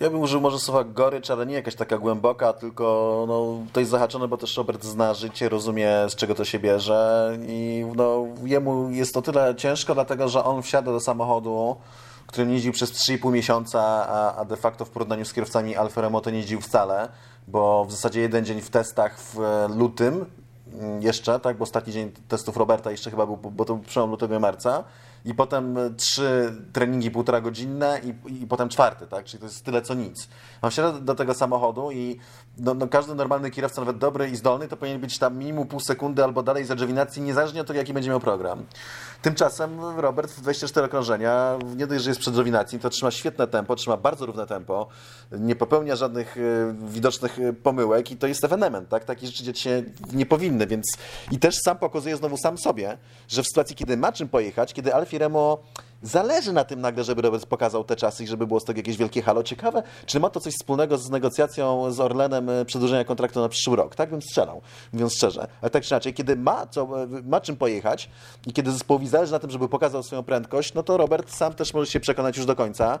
Ja bym użył może słowa gorycz, ale nie jakaś taka głęboka, tylko no, to jest zahaczone, bo też Robert zna życie, rozumie z czego to się bierze i no, jemu jest to tyle ciężko, dlatego że on wsiada do samochodu, którym jeździł przez 3,5 miesiąca, a, a de facto w porównaniu z kierowcami Alfa Romeo nie jeździł wcale, bo w zasadzie jeden dzień w testach w lutym mm, jeszcze, tak, bo ostatni dzień testów Roberta jeszcze chyba był, bo to był przełom lutego marca, i potem trzy treningi półtora godzinne i, i potem czwarty, tak? Czyli to jest tyle co nic. Mam się do tego samochodu i no, no, każdy normalny kierowca, nawet dobry i zdolny, to powinien być tam minimum pół sekundy albo dalej z adżewinacji, niezależnie od tego, jaki będzie miał program. Tymczasem Robert w 24 okrążenia, nie dość, że jest przed adżewinacji, to trzyma świetne tempo, trzyma bardzo równe tempo, nie popełnia żadnych y, widocznych e, pomyłek i to jest ewenement, tak? Takie rzeczy dziać się nie powinny, więc i też sam pokazuje znowu sam sobie, że w sytuacji, kiedy ma czym pojechać, kiedy Remo zależy na tym nagle, żeby Robert pokazał te czasy i żeby było z tego jakieś wielkie halo. Ciekawe, czy ma to coś wspólnego z negocjacją z Orlenem e, przedłużenia kontraktu na przyszły rok. Tak bym strzelał, mówiąc szczerze. Ale tak czy inaczej, kiedy ma, co, e, ma czym pojechać i kiedy zespołowi zależy na tym, żeby pokazał swoją prędkość, no to Robert sam też może się przekonać już do końca,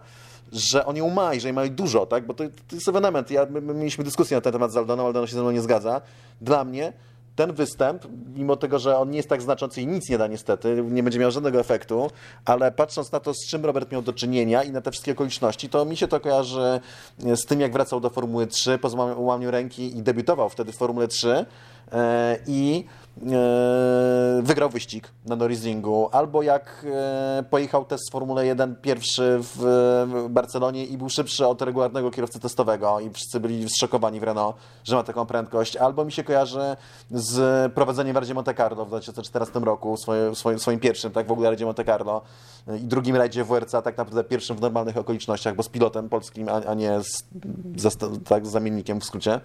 że on ją ma i że jej ma dużo, tak? Bo to, to jest ewenement. Ja, my, my mieliśmy dyskusję na ten temat z Aldoną, Aldona się ze mną nie zgadza. Dla mnie ten występ, mimo tego, że on nie jest tak znaczący i nic nie da niestety, nie będzie miał żadnego efektu, ale patrząc na to, z czym Robert miał do czynienia i na te wszystkie okoliczności, to mi się to kojarzy z tym, jak wracał do Formuły 3 po złamaniu ręki i debiutował wtedy w Formule 3 e, i wygrał wyścig na Norrisingu, albo jak e, pojechał test z Formuły 1 pierwszy w Barcelonie i był szybszy od regularnego kierowcy testowego i wszyscy byli zszokowani w Renault, że ma taką prędkość, albo mi się kojarzy z prowadzeniem w Radzie Monte Carlo w 2014 roku, swoim, swoim, pierwszym, tak w ogóle Radzie Monte Carlo i drugim rajdzie WRC, tak naprawdę pierwszym w normalnych okolicznościach, bo z pilotem polskim, a, a nie z, tak, z zamiennikiem w skrócie.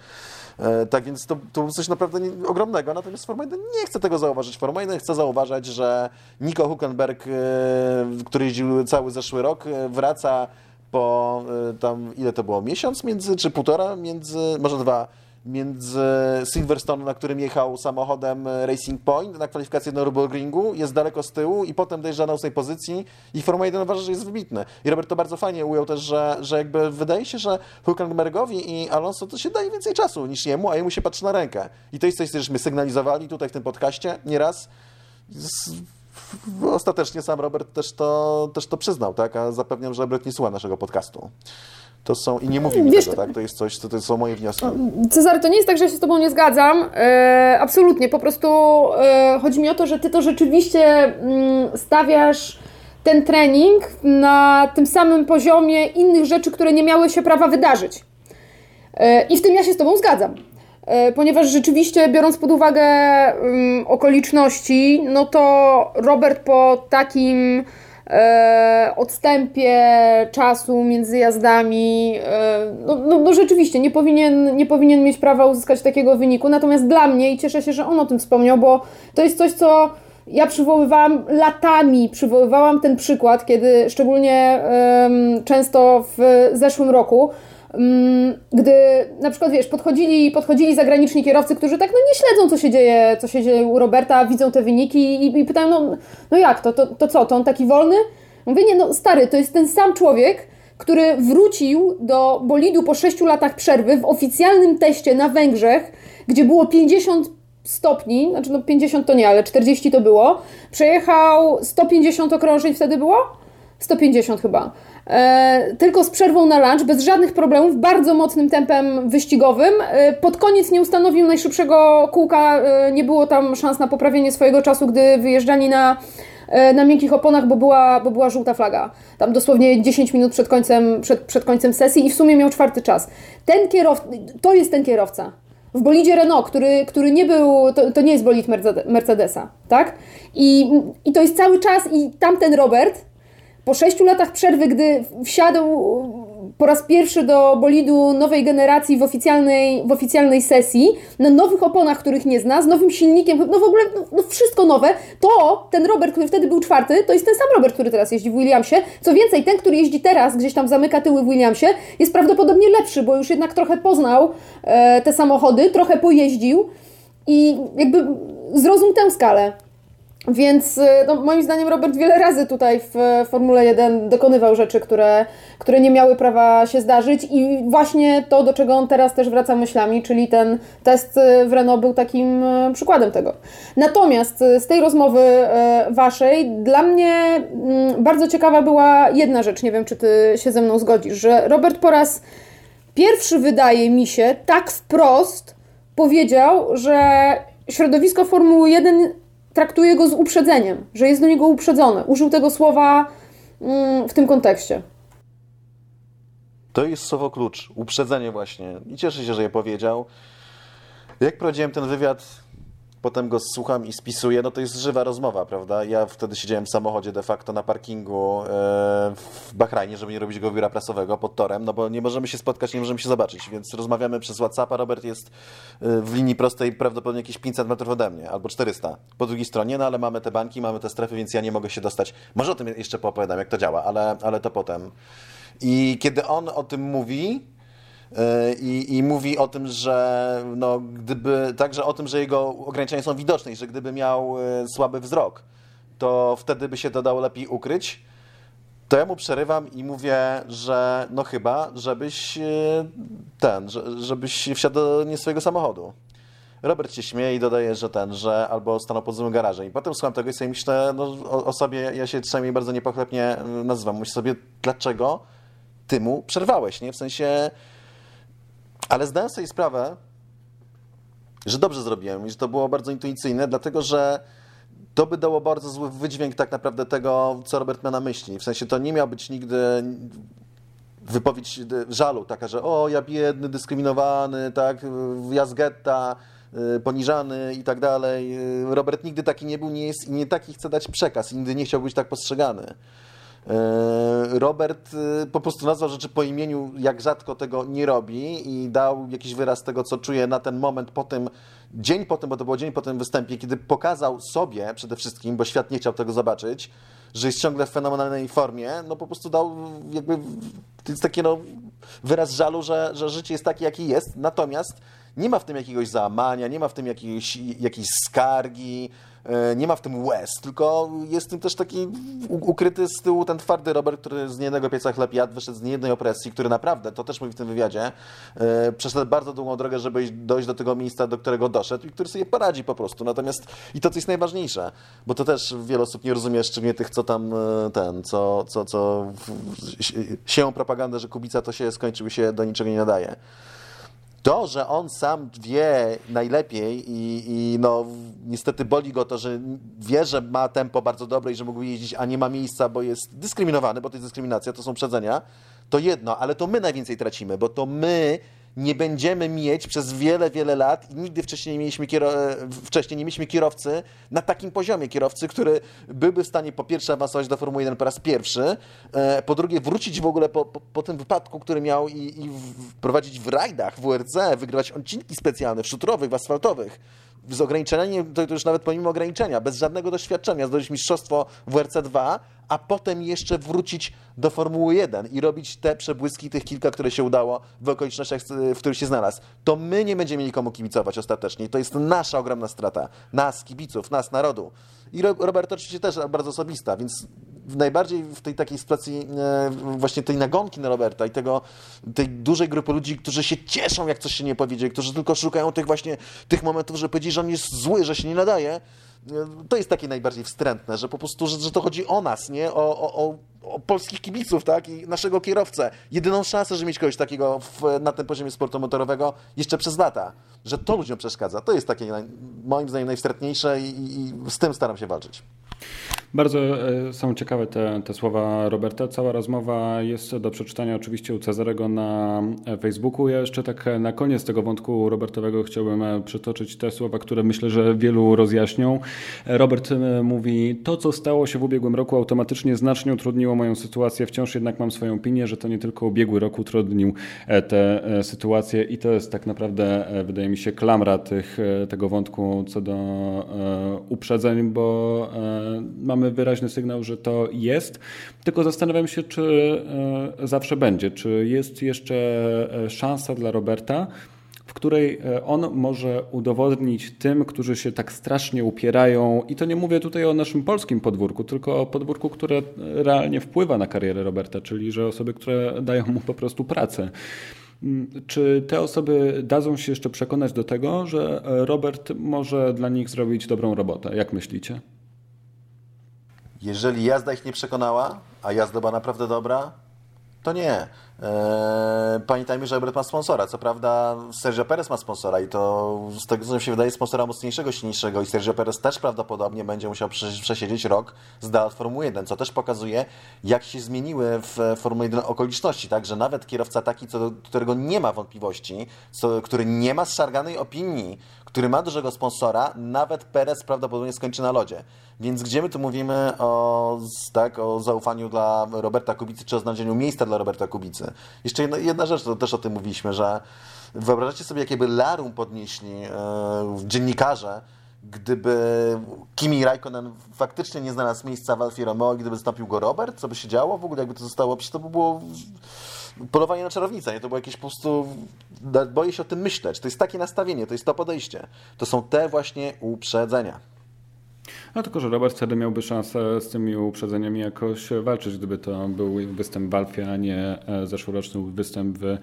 E, tak więc to, to coś naprawdę ogromnego, natomiast 1 nie chce tego zauważyć. 1 chce zauważać, że Nico Huckenberg, e, który jeździł cały zeszły rok, e, wraca po tam, ile to było, miesiąc między, czy półtora między, może dwa, między Silverstone, na którym jechał samochodem Racing Point na kwalifikację do Nürburgringu, jest daleko z tyłu i potem dojeżdża na ósmej pozycji i Formuła 1 uważa, że jest wybitny. I Robert to bardzo fajnie ujął też, że, że jakby wydaje się, że Hülkenbergowi i Alonso to się daje więcej czasu niż jemu, a jemu się patrzy na rękę. I to jest coś, cośmy sygnalizowali tutaj w tym podcaście nieraz. Ostatecznie sam Robert też to, też to przyznał, tak? A zapewniam, że Robert nie słucha naszego podcastu. To są, i nie mówi mi Wiesz, tego, tak? To jest coś, to, to są moje wnioski. Cezary, to nie jest tak, że ja się z Tobą nie zgadzam. E, absolutnie. Po prostu e, chodzi mi o to, że Ty to rzeczywiście mm, stawiasz ten trening na tym samym poziomie innych rzeczy, które nie miały się prawa wydarzyć. E, I w tym ja się z Tobą zgadzam. E, ponieważ rzeczywiście, biorąc pod uwagę mm, okoliczności, no to Robert po takim e, odstępie czasu między jazdami, e, no, no, no, rzeczywiście nie powinien, nie powinien mieć prawa uzyskać takiego wyniku. Natomiast dla mnie, i cieszę się, że on o tym wspomniał, bo to jest coś, co ja przywoływałam latami, przywoływałam ten przykład, kiedy szczególnie często w zeszłym roku gdy na przykład, wiesz, podchodzili, podchodzili zagraniczni kierowcy, którzy tak no nie śledzą, co się dzieje, co się dzieje u Roberta, widzą te wyniki i, i pytają, no, no jak to, to, to co, to on taki wolny? Mówię, nie, no stary, to jest ten sam człowiek, który wrócił do bolidu po 6 latach przerwy w oficjalnym teście na Węgrzech, gdzie było 50 stopni, znaczy no 50 to nie, ale 40 to było, przejechał 150 okrążeń wtedy było? 150 chyba. E, tylko z przerwą na lunch, bez żadnych problemów, bardzo mocnym tempem wyścigowym. E, pod koniec nie ustanowił najszybszego kółka, e, nie było tam szans na poprawienie swojego czasu, gdy wyjeżdżali na, na miękkich oponach, bo była, bo była żółta flaga. Tam dosłownie 10 minut przed końcem, przed, przed końcem sesji i w sumie miał czwarty czas. Ten kierowca, to jest ten kierowca. W bolidzie Renault, który, który nie był, to, to nie jest bolid Mercedesa, tak? I, I to jest cały czas i tamten Robert, po sześciu latach przerwy, gdy wsiadł po raz pierwszy do bolidu nowej generacji w oficjalnej, w oficjalnej sesji, na nowych oponach, których nie zna, z nowym silnikiem, no w ogóle no, no wszystko nowe, to ten Robert, który wtedy był czwarty, to jest ten sam Robert, który teraz jeździ w Williamsie. Co więcej, ten, który jeździ teraz, gdzieś tam zamyka tyły w Williamsie, jest prawdopodobnie lepszy, bo już jednak trochę poznał e, te samochody, trochę pojeździł i jakby zrozum tę skalę. Więc y, no, moim zdaniem Robert wiele razy tutaj w Formule 1 dokonywał rzeczy, które, które nie miały prawa się zdarzyć i właśnie to, do czego on teraz też wraca myślami, czyli ten test y, w Renault był takim y, przykładem tego. Natomiast z tej rozmowy waszej dla mnie mm, bardzo ciekawa była jedna rzecz, nie wiem czy ty się ze mną zgodzisz, że Robert po raz pierwszy wydaje mi się tak wprost powiedział, że środowisko Formuły 1 traktuje go z uprzedzeniem, że jest do niego uprzedzony. Użył tego słowa mm, w tym kontekście. To jest słowo klucz, uprzedzenie właśnie. I cieszę się, że je powiedział. Jak prowadziłem ten wywiad, potem go słucham i spisuję, no to jest żywa rozmowa, prawda? Ja wtedy siedziałem w samochodzie de facto na parkingu e, w Bahrajnie, żeby nie robić go biura prasowego pod torem, no bo nie możemy się spotkać, nie możemy się zobaczyć, więc rozmawiamy przez WhatsAppa. Robert jest e, w linii prostej prawdopodobnie jakieś 500 metrów ode mnie, albo 400 po drugiej stronie, no ale mamy te banki, mamy te strefy, więc ja nie mogę się dostać. Może o tym jeszcze poopowiadam, jak to działa, ale, ale to potem. I kiedy on o tym mówi, i, I, mówi o tym, że no, gdyby, także o tym, że jego ograniczenia są widoczne i że gdyby miał e, słaby wzrok, to wtedy by się to dało lepiej ukryć. To ja mu przerywam i mówię, że no chyba, żebyś e, ten, żebyś wsiadł do nie swojego samochodu. Robert się śmieje i dodaje, że ten, że albo stanął pod złym garażem. I potem słucham tego i sobie myślę, no, o, o sobie, ja się czasami bardzo niepochlebnie nazywam. Myślę sobie, dlaczego ty mu przerwałeś, nie? W sensie... Ale zdałem sobie sprawę, że dobrze zrobiłem i że to było bardzo intuicyjne, dlatego że to by dało bardzo zły wydźwięk tak naprawdę tego, co Robert ma na myśli. W sensie to nie miał być nigdy wypowiedź żalu, taka, że o, ja biedny, dyskryminowany, tak, ja z getta, y, poniżany i tak dalej. Robert nigdy taki nie był, nie jest i nie taki chce dać przekaz nigdy nie chciał być tak postrzegany. E, Robert e, po prostu nazwał rzeczy po imieniu, jak rzadko tego nie robi i dał jakiś wyraz tego, co czuje na ten moment po tym, dzień po tym, bo to było dzień po tym występie, kiedy pokazał sobie przede wszystkim, bo świat nie chciał tego zobaczyć, że jest ciągle w fenomenalnej formie, no po prostu dał jakby, to jest taki no, wyraz żalu, że, że życie jest takie, jakie jest, natomiast nie ma w tym jakiegoś załamania, nie ma w tym jakiejś, jakiejś skargi, E, nie ma w tym łez, tylko jest w tym też taki ukryty z tyłu ten twardy Robert, który z niejednego pieca chleb jadł, wyszedł z niejednej opresji, który naprawdę, to też mówi w tym wywiadzie, e, przeszedł bardzo długą drogę, żeby dojść do tego miejsca, do którego doszedł i który sobie poradzi po prostu. Natomiast i to, co jest najważniejsze, bo to też wiele osób nie rozumie, szczególnie tych, co tam e, ten, co, co, co sieją propagandę, że Kubica to się skończył się do niczego nie nadaje. To, że on sam wie najlepiej i, i, no, niestety boli go to, że wie, że ma tempo bardzo dobre i że mógłby jeździć, a nie ma miejsca, bo jest dyskryminowany, bo to jest dyskryminacja, to są przedzenia, to jedno, ale to my najwięcej tracimy, bo to my nie będziemy mieć przez wiele, wiele lat i nigdy wcześniej nie mieliśmy, wcześniej nie mieliśmy kierowcy na takim poziomie. Kierowcy, który byłby w stanie po pierwsze awansować do Formuły 1 po raz pierwszy, e, po drugie wrócić w ogóle po, po, po tym wypadku, który miał i, i prowadzić w rajdach, w WRC, wygrywać odcinki specjalne, w szutrowych, asfaltowych z ograniczeniem, to, już nawet pomimo ograniczenia, bez żadnego doświadczenia, zdobyć mistrzostwo w WRC2, a potem jeszcze wrócić do Formuły 1 i robić te przebłyski, tych kilka, które się udało w okolicznościach, w których się znalazł. To my nie będziemy nikomu kibicować ostatecznie. To jest nasza ogromna strata. Nas, kibiców, nas, narodu. I Robert oczywiście też bardzo osobista, więc najbardziej w tej takiej sytuacji e, właśnie tej nagonki na Roberta i tego, tej dużej grupy ludzi, którzy się cieszą, jak coś się nie powiedzie, którzy tylko szukają tych właśnie tych momentów, że powiedzieć, że on jest zły, że się nie nadaje, e, to jest takie najbardziej wstrętne, że po prostu, że, że to chodzi o nas, nie? O, o, o, polskich kibiców, tak? I naszego kierowcę. Jedyną szansę, żeby mieć kogoś takiego w, na tym poziomie sportu motorowego jeszcze przez lata. Że to ludziom przeszkadza. To jest takie moim zdaniem najwstępniejsze i, i, i z tym staram się walczyć. Bardzo e, są ciekawe te, te słowa Roberta. Cała rozmowa jest do przeczytania oczywiście u Cezarego na e, Facebooku. Ja jeszcze tak na koniec tego wątku Robertowego chciałbym e, przytoczyć te słowa, które myślę, że wielu rozjaśnią. Robert mówi, to co stało się w ubiegłym roku automatycznie znacznie utrudniło moją sytuację. Wciąż jednak mam swoją opinię, że to nie tylko ubiegły rok utrudnił tę sytuację i to jest tak naprawdę, wydaje mi się, klamra tych, tego wątku co do uprzedzeń, bo mamy mamy wyraźny sygnał, że to jest, tylko zastanawiam się, czy e, zawsze będzie, czy jest jeszcze e, szansa dla Roberta, w której e, on może udowodnić tym, którzy się tak strasznie upierają, i to nie mówię tutaj o naszym polskim podwórku, tylko o podwórku, które realnie wpływa na karierę Roberta, czyli że osoby, które dają mu po prostu pracę. Mm, czy te osoby dadzą się jeszcze przekonać do tego, że Robert może dla nich zrobić dobrą robotę? Jak myślicie? Jeżeli jazda ich nie przekonała, a jazda była naprawdę dobra, to nie. Eee, pamiętajmy, że Robert ma sponsora. Co prawda Sergio Perez ma sponsora i to z tego co mi się wydaje sponsora mocniejszego, silniejszego i Sergio Perez też prawdopodobnie będzie musiał przesiedzieć rok z dala od Formuły 1, co też pokazuje jak się zmieniły w Formuły 1 okoliczności, tak, że nawet kierowca taki, co którego nie ma wątpliwości, co, który nie ma zszarganej opinii, który ma dużego sponsora, nawet Perez prawdopodobnie skończy na lodzie. Więc gdzie my tu mówimy o, tak, o zaufaniu dla Roberta Kubicy, czy o znalezieniu miejsca dla Roberta Kubicy? Jeszcze jedna, jedna rzecz, to też o tym mówiliśmy, że wyobrażacie sobie, jakie by larum podnieśli e, dziennikarze, gdyby Kimi Raikkonen faktycznie nie znalazł miejsca w Alfie Romeo, gdyby zastąpił go Robert, co by się działo w ogóle, jakby to zostało, przecież to by było polowanie na czarownicę, nie? To było jakieś po prostu, boję się o tym myśleć, to jest takie nastawienie, to jest to podejście. To są te właśnie uprzedzenia. No tylko, że Robert wtedy miałby szansę z tymi uprzedzeniami jakoś walczyć, gdyby to był występ w Alfie, a nie e, zeszłoroczny występ w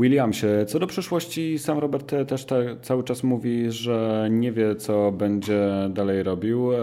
Williamsie. Co do przyszłości, sam Robert też cały czas mówi, że nie wie, co będzie dalej robił. E,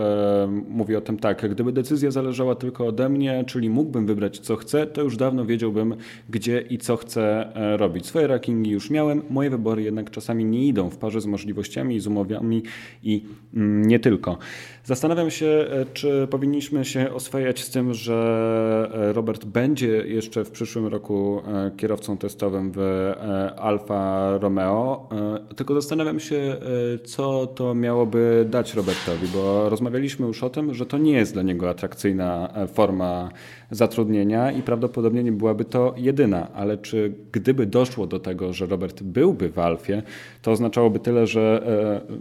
mówi o tym tak, gdyby decyzja zależała tylko ode mnie, czyli mógłbym wybrać, co chcę, to już dawno wiedziałbym, gdzie i co chcę e, robić. Swoje rankingi już miałem, moje wybory jednak czasami nie idą w parze z możliwościami z umowami i mm, nie tylko. Zastanawiam się, czy powinniśmy się oswajać z tym, że Robert będzie jeszcze w przyszłym roku kierowcą kierowcą testowym w e, Alfa Romeo. E, tylko zastanawiam się, e, co to miałoby dać Robertowi, bo rozmawialiśmy już o tym, że to nie jest dla niego atrakcyjna forma zatrudnienia i prawdopodobnie nie byłaby to jedyna, ale czy gdyby doszło do tego, że Robert byłby w Alfie, to oznaczałoby tyle, że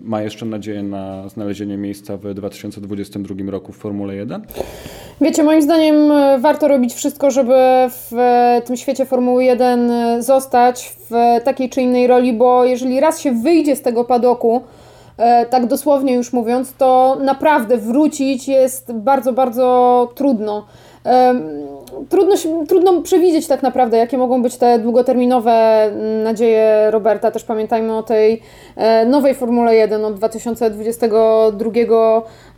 ma jeszcze nadzieję na znalezienie miejsca w 2022 roku w Formule 1? Wiecie, moim zdaniem warto robić wszystko, żeby w tym świecie Formuły 1 powinien zostać w takiej czy innej roli, bo jeżeli raz się wyjdzie z tego padoku, e, tak dosłownie już mówiąc, to naprawdę wrócić jest bardzo, bardzo trudno trudno, trudno przewidzieć tak naprawdę, jakie mogą być te długoterminowe nadzieje Roberta. Też pamiętajmy o tej e, nowej Formule 1 od 2022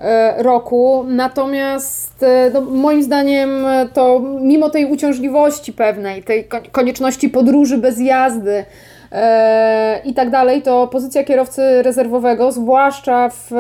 e, roku. Natomiast e, no, moim zdaniem to mimo tej uciążliwości pewnej, tej konieczności podróży bez jazdy, i tak dalej, to pozycja kierowcy rezerwowego, zwłaszcza w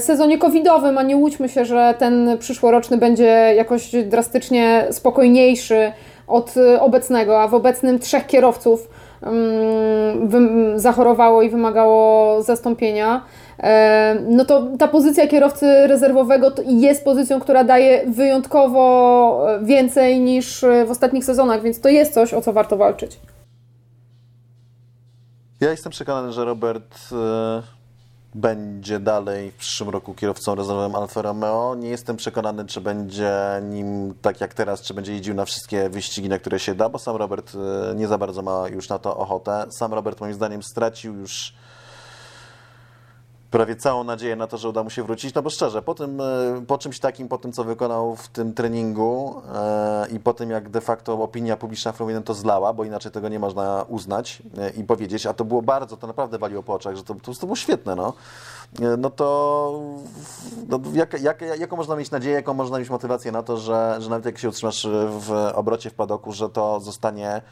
sezonie covidowym, a nie łudźmy się, że ten przyszłoroczny będzie jakoś drastycznie spokojniejszy od e, obecnego, a w obecnym trzech kierowców mm, zachorowało i wymagało zastąpienia, e, no to ta pozycja kierowcy rezerwowego jest pozycją, która daje wyjątkowo więcej niż w ostatnich sezonach, więc to jest coś, o co warto walczyć. Ja jestem przekonany, że Robert będzie dalej w przyszłym roku kierowcą rezerwowym Alfa Romeo. Nie jestem przekonany, czy będzie nim tak jak teraz, czy będzie jeździł na wszystkie wyścigi, na które się da, bo sam Robert e, nie za bardzo ma już na to ochotę. Sam Robert moim zdaniem stracił już prawie całą nadzieję na to, że uda mu się wrócić, no bo szczerze, po, tym, e, po czymś takim, po tym, co wykonał w tym treningu e, i po tym, jak de facto opinia publiczna Formuły to zlała, bo inaczej tego nie można uznać e, i powiedzieć, a to było bardzo, to naprawdę waliło po oczach, że to, to, to było świetne, no, e, no to no, jak, jak, jaką można mieć nadzieję, jaką można mieć motywację na to, że, że nawet jak się utrzymasz w obrocie w padoku, że to zostanie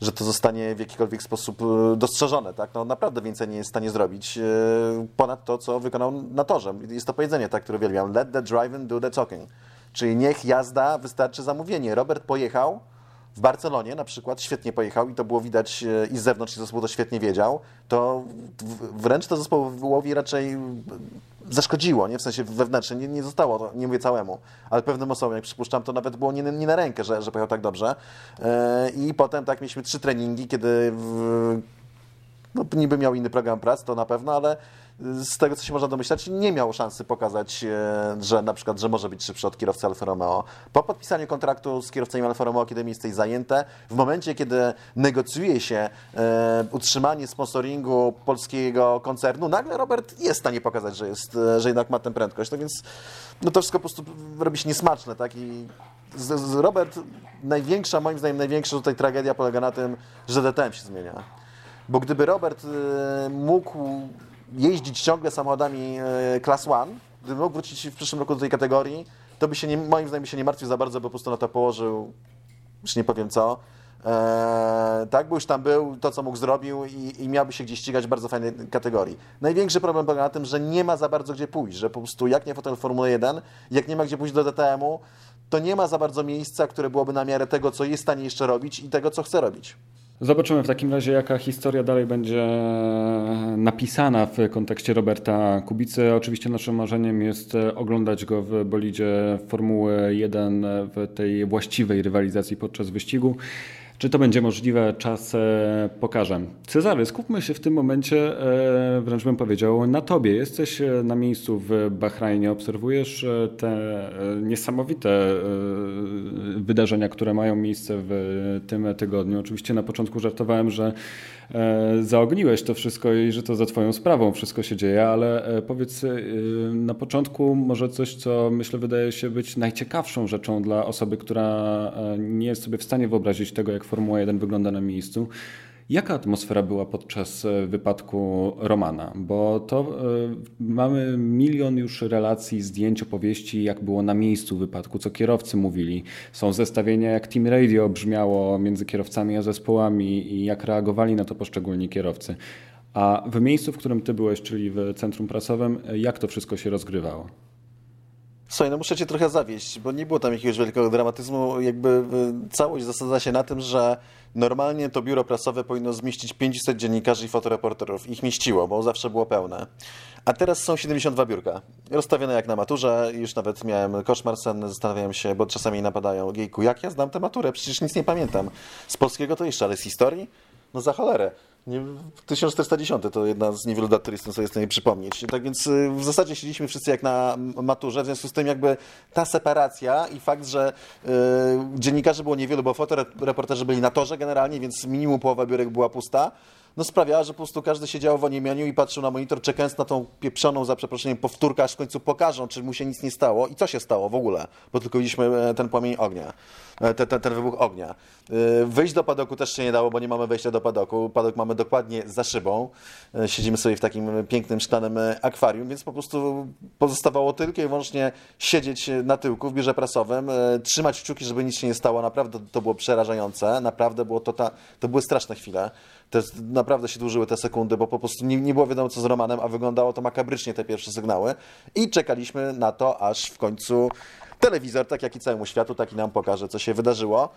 że to zostanie w jakikolwiek sposób e, dostrzeżone. Tak? No, naprawdę więcej nie jest w stanie zrobić e, ponad to, co wykonał na torze. Jest to powiedzenie, tak, które uwielbiam. Let the driving do the talking. Czyli niech jazda wystarczy zamówienie. Robert pojechał, w Barcelonie na przykład świetnie pojechał i to było widać e, i z zewnątrz i zespół to świetnie wiedział, to wręcz to zespołowi raczej zaszkodziło, nie? w sensie wewnętrznie, nie, nie zostało, nie mówię całemu, ale pewnym osobom, jak przypuszczam, to nawet było nie, nie na rękę, że, że pojechał tak dobrze. E, I potem tak mieliśmy trzy treningi, kiedy w, no, niby miał inny program prac, to na pewno, ale z tego, co się można domyślać, nie miał szansy pokazać, e, że na przykład, że może być szybszy od kierowcy Alfa Romeo. Po podpisaniu kontraktu z kierowcami Alfa Romeo, kiedy miejsce jest zajęte, w momencie, kiedy negocjuje się e, utrzymanie sponsoringu polskiego koncernu, nagle Robert jest w stanie pokazać, że, jest, e, że jednak ma tę prędkość. No więc no to wszystko po prostu robi się niesmaczne, tak? I z, z Robert, największa, moim zdaniem, największa tutaj tragedia polega na tym, że DTM się zmienia. Bo gdyby Robert mógł jeździć ciągle samochodami Class 1, gdyby mógł wrócić w przyszłym roku do tej kategorii, to by się nie, moim zdaniem się nie martwił za bardzo, bo po prostu na to położył już nie powiem co. Eee, tak, bo już tam był, to co mógł zrobił i, i miałby się gdzieś ścigać w bardzo fajnej kategorii. Największy problem polega na tym, że nie ma za bardzo gdzie pójść, że po prostu jak nie fotel Formuły 1, jak nie ma gdzie pójść do DTM-u, to nie ma za bardzo miejsca, które byłoby na miarę tego, co jest w stanie jeszcze robić i tego, co chce robić. Zobaczymy w takim razie, jaka historia dalej będzie napisana w kontekście Roberta Kubicy. Oczywiście naszym marzeniem jest oglądać go w bolidzie Formuły 1 w tej właściwej rywalizacji podczas wyścigu. Czy to będzie możliwe, czas e, pokaże. Cezary, skupmy się w tym momencie, e, wręcz bym powiedział, na tobie. Jesteś e, na miejscu w Bahrajnie, obserwujesz te niesamowite wydarzenia, które mają miejsce w tym tygodniu. Oczywiście na początku żartowałem, że zaogniłeś to wszystko i że to za twoją sprawą wszystko się dzieje, ale powiedz na początku może coś, co myślę wydaje się być najciekawszą rzeczą dla osoby, która nie jest sobie w stanie wyobrazić tego, jak Formuła 1 wygląda na miejscu. Jaka atmosfera była podczas e, wypadku Romana? Bo to y, mamy milion już relacji, zdjęć, opowieści, jak było na miejscu wypadku, co kierowcy mówili. Są zestawienia, jak Team Radio brzmiało między kierowcami a zespołami i jak reagowali na to poszczególni kierowcy. A w miejscu, w którym ty byłeś, czyli w centrum prasowym, jak to wszystko się rozgrywało? Słuchaj, no muszę cię trochę zawieść, bo nie było tam jakiegoś wielkiego dramatyzmu. Jakby y, całość zasadza się na tym, że normalnie to biuro prasowe powinno zmieścić 500 dziennikarzy i fotoreporterów. Ich mieściło, bo zawsze było pełne. A teraz są 72 biurka. Rozstawione jak na maturze. Już nawet miałem koszmar senny, zastanawiałem się, bo czasami napadają. Jejku, jak ja znam tę maturę? Przecież nic nie pamiętam. Z polskiego to jeszcze, ale z historii? No za cholerę. Nie, 1410 to jedna z niewielu dat, które jestem sobie w stanie przypomnieć. Tak więc y, w zasadzie siedzieliśmy wszyscy jak na maturze, w związku z tym jakby ta separacja i fakt, że y, dziennikarzy było niewielu, bo fotoreporterzy byli na torze generalnie, więc minimum połowa biurek była pusta no sprawiała, że po prostu każdy siedział w oniemieniu i patrzył na monitor, czekając na tą pieprzoną, za przeproszeniem, powtórkę, aż w końcu pokażą, czy mu się nic nie stało i co się stało w ogóle, bo tylko widzieliśmy e, ten płomień ognia, ten, ten, ten wybuch ognia. E, wyjść do padoku też się nie dało, bo nie mamy wejścia do padoku. Padok mamy dokładnie za szybą. Siedzimy sobie w takim pięknym, szklanym akwarium, więc po prostu pozostawało tylko i wyłącznie siedzieć na tyłku w biurze prasowym, trzymać kciuki, żeby nic się nie stało. Naprawdę to było przerażające, naprawdę było to, ta, to były straszne chwile te, naprawdę się dłużyły te sekundy, bo po prostu nie, nie było wiadomo co z Romanem, a wyglądało to makabrycznie te pierwsze sygnały i czekaliśmy na to, aż w końcu telewizor, tak jak i całemu światu, taki nam pokaże, co się wydarzyło.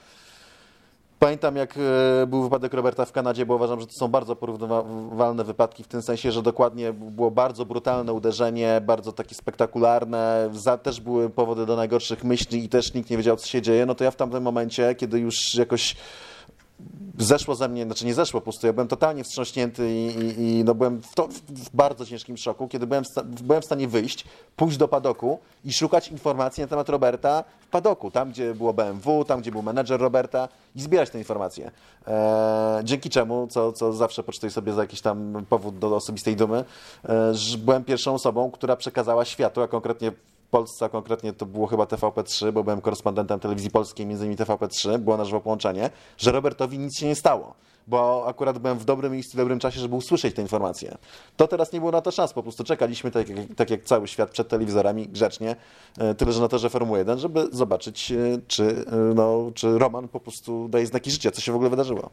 Pamiętam, jak e, był wypadek Roberta w Kanadzie, bo uważam, że to są bardzo porównywalne wypadki w tym sensie, że dokładnie było bardzo brutalne uderzenie, bardzo takie spektakularne, za, też były powody do najgorszych myśli i też nikt nie wiedział, co się dzieje. No to ja w tamtym momencie, kiedy już jakoś zeszło ze mnie, znaczy nie zeszło po prostu, ja byłem totalnie wstrząśnięty i, i, i no byłem w, to, w, bardzo ciężkim szoku, kiedy byłem w, byłem w stanie wyjść, pójść do padoku i szukać informacji na temat Roberta w padoku, tam gdzie było BMW, tam gdzie był menedżer Roberta i zbierać te informacje. E, dzięki czemu, co, co zawsze poczytuję sobie za jakiś tam powód do osobistej dumy, e, byłem pierwszą osobą, która przekazała światu, a konkretnie Polsce, a konkretnie to było chyba TVP3, bo byłem korespondentem telewizji polskiej, między innymi TVP3, było na żywo połączenie, że Robertowi nic się nie stało, bo akurat byłem w dobrym miejscu, w dobrym czasie, żeby usłyszeć te informacje. To teraz nie było na to szans, po prostu czekaliśmy, tak jak, tak jak cały świat, przed telewizorami, grzecznie, e, tyle, że na torze Formuły 1, żeby zobaczyć, e, czy, e, no, czy Roman po prostu daje znaki życia, co się w ogóle wydarzyło.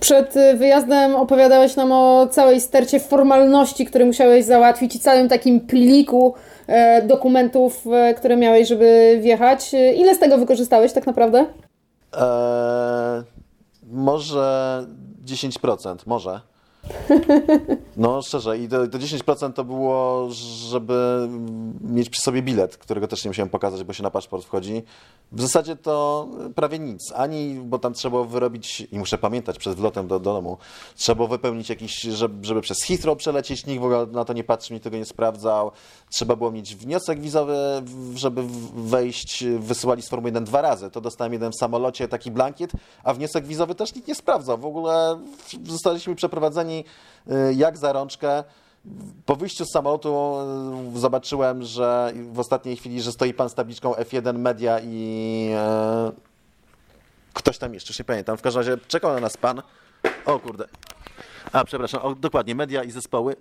Przed wyjazdem opowiadałeś nam o całej stercie formalności, które musiałeś załatwić i całym takim pliku dokumentów, e, które miałeś, żeby wjechać. Ile z tego wykorzystałeś tak naprawdę? Eee, może 10%, może. No szczerze, i to, to 10% to było, żeby mieć przy sobie bilet, którego też nie musiałem pokazać, bo się na paszport wchodzi. W zasadzie to prawie nic. Ani, bo tam trzeba wyrobić, i muszę pamiętać przed wlotem do, do domu, trzeba wypełnić jakiś, żeby, żeby przez Heathrow przelecieć, nikt w ogóle na to nie patrzył, nikt tego nie sprawdzał. Trzeba było mieć wniosek wizowy, żeby wejść, wysyłali z Formuły 1 dwa razy. To dostałem jeden w samolocie, taki blankiet, a wniosek wizowy też nikt nie sprawdzał. W ogóle zostaliśmy przeprowadzeni y, jak za rączkę. Po wyjściu z samolotu y, zobaczyłem, że w ostatniej chwili, że stoi pan z tabliczką F1 Media i e, ktoś tam jeszcze, już nie pamiętam. W każdym razie czekał na nas pan. O kurde. A, przepraszam, o, dokładnie, media i zespoły.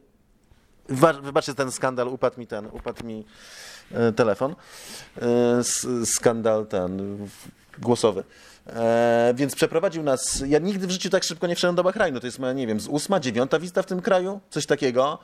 Wybaczcie ten skandal, upadł mi ten, upadł mi e, telefon. E, skandal ten głosowy. E, więc przeprowadził nas. Ja nigdy w życiu tak szybko nie wszedłem do Bahrajnu. To jest moja, nie wiem, z ósma, dziewiąta wizyta w tym kraju, coś takiego.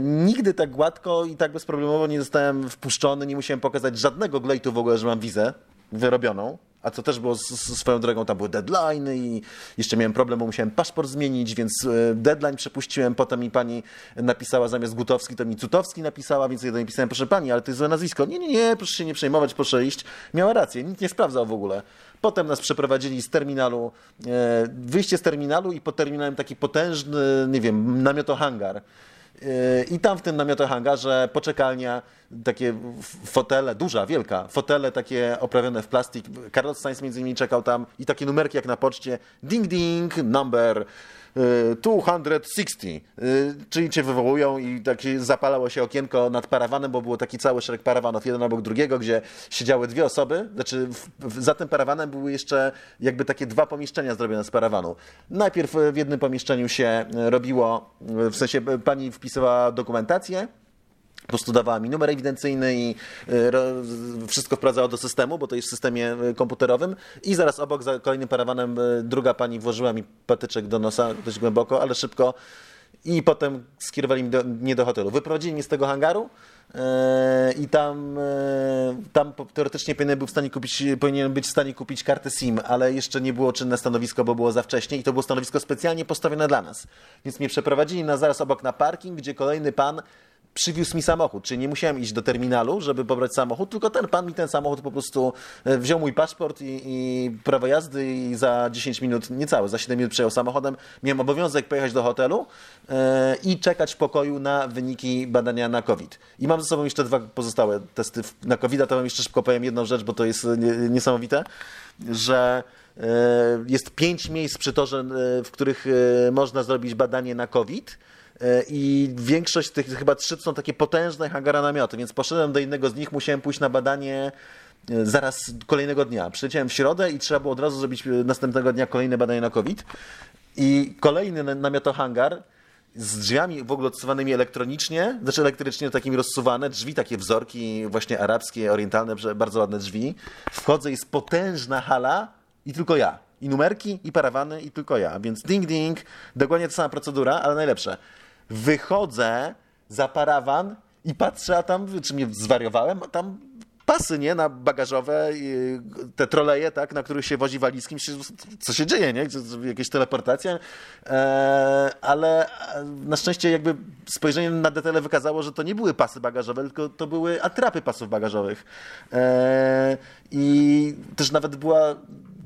Nigdy tak gładko i tak bezproblemowo nie zostałem wpuszczony, nie musiałem pokazać żadnego glejtu w ogóle, że mam wizę wyrobioną. A co też było z, z swoją drogą, tam były deadline i jeszcze miałem problem, bo musiałem paszport zmienić, więc e, deadline przepuściłem. Potem mi pani napisała zamiast Gutowski, to mi Cutowski napisała, więc ja do niej pisałem, proszę pani, ale to jest złe nazwisko. Nie, nie, nie, proszę się nie przejmować, proszę iść. Miała rację, nikt nie sprawdzał w ogóle. Potem nas przeprowadzili z terminalu, e, wyjście z terminalu i pod terminalem taki potężny, nie wiem, namiotohangar. I tam w tym namiotohangarze poczekalnia, takie fotele, duża, wielka, fotele takie oprawione w plastik. Carlos Sainz między innymi czekał tam i takie numerki jak na poczcie. Ding, ding, number 260, y, czyli cię wywołują i takie zapalało się okienko nad parawanem, bo było taki cały szereg parawanów, jeden obok drugiego, gdzie siedziały dwie osoby, znaczy za tym parawanem były jeszcze jakby takie dwa pomieszczenia zrobione z parawanu. Najpierw w jednym pomieszczeniu się robiło, w sensie pani wpisywała dokumentację, po prostu dawała mi numer ewidencyjny i y, wszystko wprowadzała do systemu, bo to jest w systemie y, komputerowym. I zaraz obok, za kolejnym parawanem, y, druga pani włożyła mi patyczek do nosa dość głęboko, ale szybko. I potem skierowali mnie do, hotelu. Wyprowadzili mnie z tego hangaru i tam, tam teoretycznie powinien, był w stanie kupić, powinien być w stanie kupić kartę SIM, ale jeszcze nie było czynne stanowisko, bo było za wcześnie i to było stanowisko specjalnie postawione dla nas. Więc mnie przeprowadzili na zaraz obok na parking, gdzie kolejny pan przywiózł mi samochód, czyli nie musiałem iść do terminalu, żeby pobrać samochód, tylko ten pan mi ten samochód po prostu e, wziął mój paszport i, i prawo jazdy i za 10 minut, niecałe, za 7 minut przejął samochodem. Miałem obowiązek pojechać do hotelu e, i czekać w pokoju na wyniki badania na COVID. I mam ze sobą jeszcze dwa pozostałe testy na COVID, a to wam jeszcze szybko powiem jedną rzecz, bo to jest niesamowite, że e, jest pięć miejsc przy torze, w których można zrobić badanie na COVID i większość tych, chyba trzy są takie potężne hangara namioty, więc poszedłem do innego z nich, musiałem pójść na badanie e, zaraz kolejnego dnia. Przyleciałem w środę i trzeba było od razu zrobić e, następnego dnia kolejne badanie na COVID. I kolejny namiotohangar z drzwiami w ogóle odsuwanymi elektronicznie, znaczy elektrycznie takimi rozsuwane, drzwi takie wzorki właśnie arabskie, orientalne, bardzo ładne drzwi. Wchodzę, jest potężna hala i tylko ja. I numerki, i parawany, i tylko ja. Więc ding ding, dokładnie ta sama procedura, ale najlepsze wychodzę za parawan i patrzę, a tam, czy mnie zwariowałem, tam pasy, nie, na bagażowe, te troleje, tak, na których się wozi walizkim, co się dzieje, nie, jakieś teleportacje, e, ale na szczęście jakby spojrzenie na detale wykazało, że to nie były pasy bagażowe, tylko to były atrapy pasów bagażowych. E, I też nawet była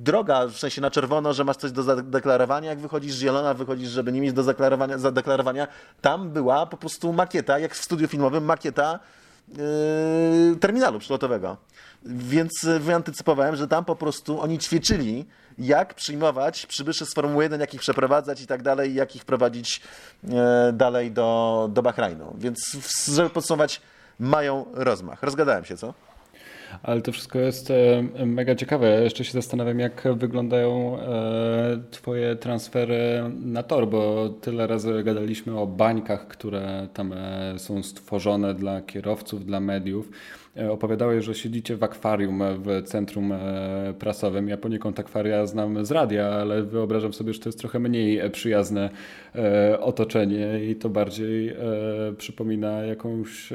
droga, w sensie na czerwono, że masz coś do zadeklarowania, jak wychodzisz zielona, wychodzisz, żeby nie mieć do zadeklarowania, zadeklarowania. Tam była po prostu makieta, jak w studiu filmowym, makieta yy, terminalu przylotowego. Więc wyantycypowałem, że tam po prostu oni ćwiczyli, jak przyjmować przybyszy z Formuły 1, jak ich przeprowadzać i tak dalej, jak ich prowadzić yy, dalej do, do Bahrajnu. Więc, żeby podsumować, mają rozmach. Rozgadałem się, co? Ale to wszystko jest e, mega ciekawe. Ja jeszcze się zastanawiam, jak wyglądają e, Twoje transfery na tor, bo tyle razy gadaliśmy o bańkach, które tam e, są stworzone dla kierowców, dla mediów. E, opowiadałeś, że siedzicie w akwarium w centrum e, prasowym. Ja poniekąd akwaria znam z radia, ale wyobrażam sobie, że to jest trochę mniej przyjazne e, otoczenie i to bardziej przypomina jakąś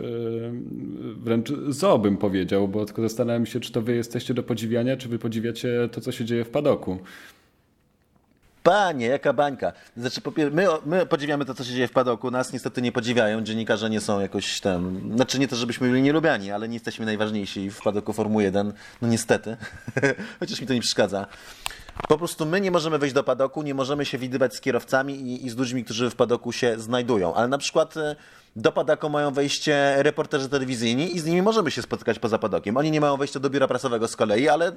wręcz zoo bym powiedział, bo tylko zastanawiam się, czy to wy jesteście do podziwiania, czy wy podziwiacie to, co się dzieje w padoku. Panie, jaka bańka. Znaczy, my, my podziwiamy to, co się dzieje w padoku. Nas niestety nie podziwiają. Dziennikarze nie są jakoś tam. Znaczy, nie to, żebyśmy byli nielubiani, ale nie jesteśmy najważniejsi w padoku Formuły 1. No niestety. Chociaż mi to nie przeszkadza. Po prostu my nie możemy wejść do padoku, nie możemy się widywać z kierowcami i, i z ludźmi, którzy w padoku się znajdują. Ale na przykład e, do Padaku mają wejście reporterzy telewizyjni i z nimi możemy się spotkać poza Padakiem. Oni nie mają wejścia do biura prasowego z kolei, ale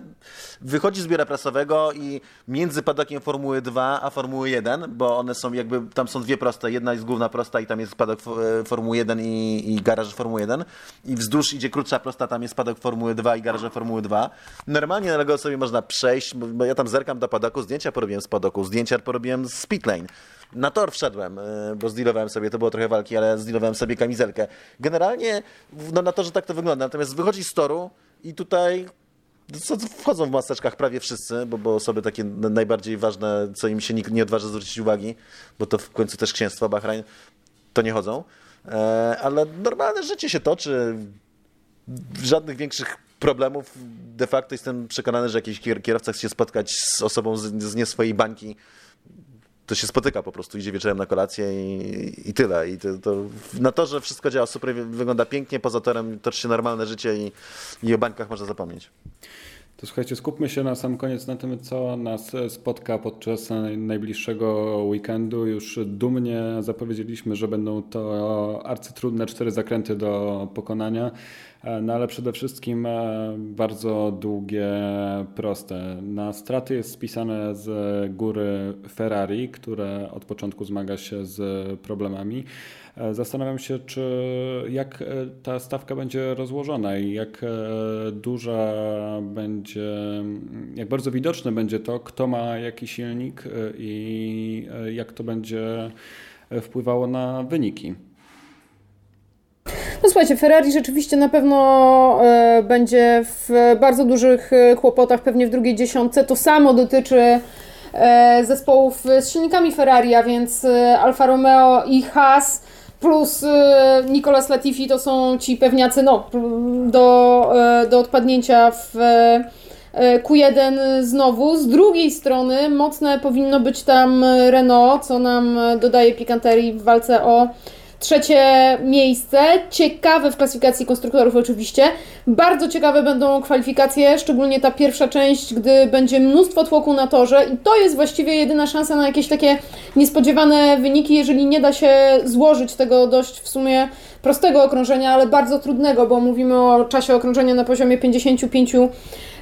wychodzi z biura prasowego i między Padakiem Formuły 2 a Formuły 1, bo one są jakby, tam są dwie proste, jedna jest główna prosta i tam jest Padok e, Formuły 1 i, i garaż Formuły 1 i wzdłuż idzie krótsza prosta, tam jest Padok Formuły 2 i garaż Formuły 2. Normalnie na tego sobie można przejść, bo ja tam zerkam do Padaku, zdjęcia porobiłem z Padaku, zdjęcia porobiłem z Pitlane na tor wszedłem, bo zdealowałem sobie, to było trochę walki, ale zdealowałem sobie kamizelkę. Generalnie no, na torze tak to wygląda, natomiast wychodzi z toru i tutaj wchodzą w maseczkach prawie wszyscy, bo, bo osoby takie najbardziej ważne, co im się nikt nie odważy zwrócić uwagi, bo to w końcu też księstwo Bahrain, to nie chodzą. E, ale normalne życie się toczy. Żadnych większych problemów. De facto jestem przekonany, że jakiś kierowca chce się spotkać z osobą z, z nie swojej bańki, to się spotyka po prostu, idzie wieczorem na kolację i, i tyle. I to, to, na to, że wszystko działa super, wygląda pięknie, poza torem toczy się normalne życie i, i o bańkach można zapomnieć. To słuchajcie, skupmy się na sam koniec na tym, co nas spotka podczas najbliższego weekendu. Już dumnie zapowiedzieliśmy, że będą to arcytrudne cztery zakręty do pokonania. No ale przede wszystkim e, bardzo długie, proste. Na straty jest spisane z góry Ferrari, które od początku zmaga się z problemami. E, zastanawiam się, czy jak e, ta stawka będzie rozłożona i jak duża będzie, jak bardzo widoczne będzie to, kto ma jaki silnik i jak to będzie wpływało na wyniki. No słuchajcie, Ferrari rzeczywiście na pewno e, będzie w bardzo dużych e, kłopotach, pewnie w drugiej dziesiątce. To samo dotyczy e, zespołów z silnikami Ferrari, a więc e, Alfa Romeo i Haas plus e, Nicolas Latifi to są ci pewniacy no, do, e, do odpadnięcia w Q1 znowu. Z drugiej strony mocne powinno być tam Renault, co nam dodaje pikanterii w walce o trzecie miejsce. Ciekawe w klasyfikacji konstruktorów oczywiście. Bardzo ciekawe będą kwalifikacje, szczególnie ta pierwsza część, gdy będzie mnóstwo tłoku na torze i to jest właściwie jedyna szansa na jakieś takie niespodziewane wyniki, jeżeli nie da się złożyć tego dość w sumie prostego okrążenia, ale bardzo trudnego, bo mówimy o czasie okrążenia na poziomie 55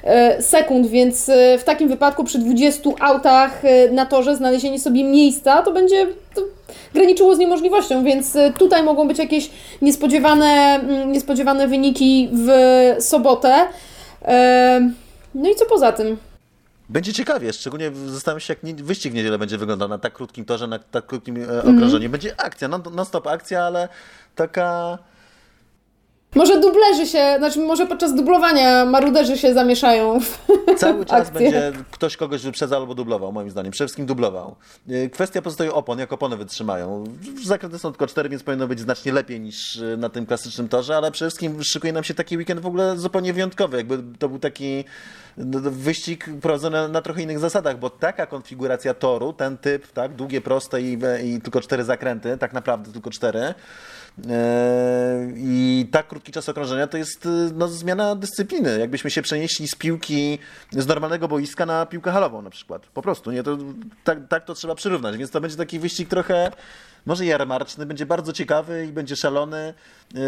e, sekund, więc e, w takim wypadku przy 20 autach e, na torze znalezienie sobie miejsca to będzie graniczyło z niemożliwością, więc tutaj mogą być jakieś niespodziewane, mm, niespodziewane wyniki w sobotę. No i co poza tym? Będzie ciekawie, szczególnie zastanawiam się, jak wyścig w niedzielę będzie wyglądał na tak krótkim torze, na tak krótkim okrążeniu. Mm. Będzie akcja, non-stop akcja, ale taka... Może dublerzy się, znaczy może podczas dublowania maruderzy się zamieszają w Cały czas akcję. będzie ktoś kogoś wyprzedzał albo dublował, moim zdaniem. Przede wszystkim dublował. Y, kwestia pozostaje opon, jak opony wytrzymają. Zakręty są tylko cztery, więc powinno być znacznie lepiej niż y, na tym klasycznym torze, ale przede wszystkim szykuje nam się taki weekend w ogóle zupełnie wyjątkowy. Jakby to był taki no, no, wyścig prowadzony na trochę innych zasadach, bo taka konfiguracja toru, ten typ, tak, długie, proste i, i tylko cztery zakręty, tak naprawdę tylko cztery, I tak krótki czas okrążenia to jest e, no, zmiana dyscypliny. Jakbyśmy się przenieśli z piłki, z normalnego boiska na piłkę halową na przykład. Po prostu, nie? To, tak, tak to trzeba przyrównać. Więc to będzie taki wyścig trochę może jarmarczny, będzie bardzo ciekawy i będzie szalony, yy,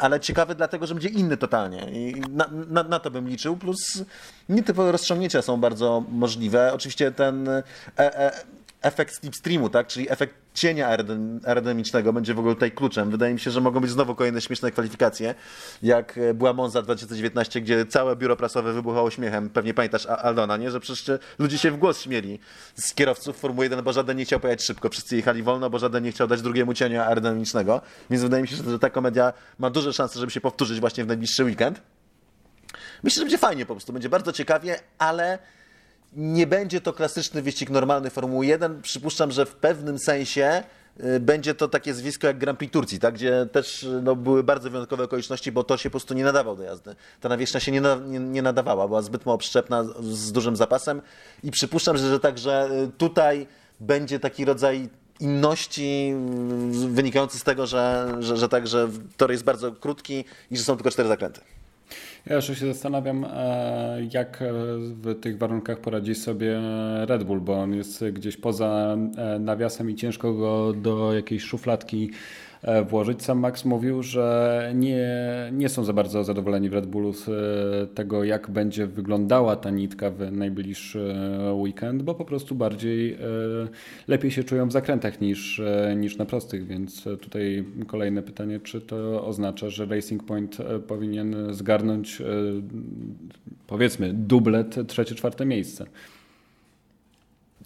ale ciekawy dlatego, że będzie inny totalnie. I na, na, na, to bym liczył, plus nietypowe rozciągnięcia są bardzo możliwe. Oczywiście ten e, e, efekt slipstreamu, tak? czyli efekt cienia aerodynamicznego będzie w ogóle tutaj kluczem. Wydaje mi się, że mogą być znowu kolejne śmieszne kwalifikacje, jak e, była Monza 2019, gdzie całe biuro prasowe wybuchało śmiechem. Pewnie pamiętasz Aldona, nie? że przecież ludzie się w głos śmieli z kierowców Formuły 1, bo żaden nie chciał pojechać szybko. Wszyscy jechali wolno, bo żaden nie chciał dać drugiemu cienia aerodynamicznego. Więc wydaje mi się, że ta komedia ma duże szanse, żeby się powtórzyć właśnie w najbliższy weekend. Myślę, że będzie fajnie po prostu, będzie bardzo ciekawie, ale nie będzie to klasyczny wyścig normalny Formuły 1. Przypuszczam, że w pewnym sensie y, będzie to takie zwisko jak Grand Prix Turcji, tak? gdzie też no, były bardzo wyjątkowe okoliczności, bo to się po prostu nie nadawał do jazdy. Ta nawierzchnia się nie, na, nie, nie nadawała, była zbyt mało przyczepna, z dużym zapasem i przypuszczam, że, że także y, tutaj będzie taki rodzaj inności y, wynikający z tego, że, że, że, tak, że tor jest bardzo krótki i że są tylko cztery zakręty. Ja jeszcze się zastanawiam, e, jak w tych warunkach poradzi sobie Red Bull, bo on jest gdzieś poza e, nawiasem i ciężko go do jakiejś szufladki E, włożyć. Sam Max mówił, że nie, nie są za bardzo zadowoleni w Red Bullu z e, tego, jak będzie wyglądała ta nitka w najbliższy e, weekend, bo po prostu bardziej lepiej się czują w zakrętach niż, niż na prostych, więc tutaj kolejne pytanie, czy to oznacza, że Racing Point powinien zgarnąć powiedzmy dublet trzecie, czwarte miejsce?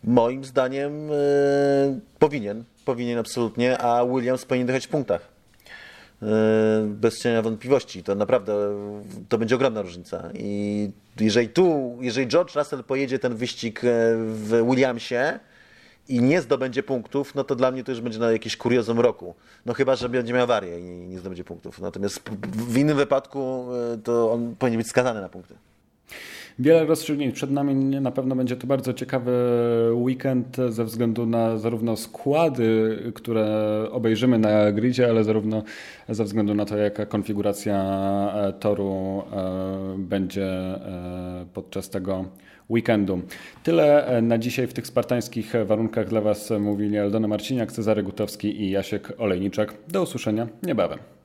Moim zdaniem yy, powinien, powinien absolutnie, a Williams powinien dojechać w punktach. Yy, bez cienia wątpliwości. To naprawdę to będzie ogromna różnica. I jeżeli tu, jeżeli George Russell pojedzie ten wyścig w Williamsie, i nie zdobędzie punktów, no to dla mnie to już będzie na jakieś kuriozum roku. No chyba, że będzie miał awarię i nie zdobędzie punktów. Natomiast w innym wypadku to on powinien być skazany na punkty. Wiele rozstrzygnięć przed nami. Na pewno będzie to bardzo ciekawy weekend ze względu na zarówno składy, które obejrzymy na gridzie, ale zarówno ze względu na to, jaka konfiguracja e, toru e, będzie e, podczas tego weekendu. Tyle na dzisiaj w tych spartańskich warunkach dla Was mówili Aldona Marciniak, Cezary Gutowski i Jasiek Olejniczak. Do usłyszenia niebawem.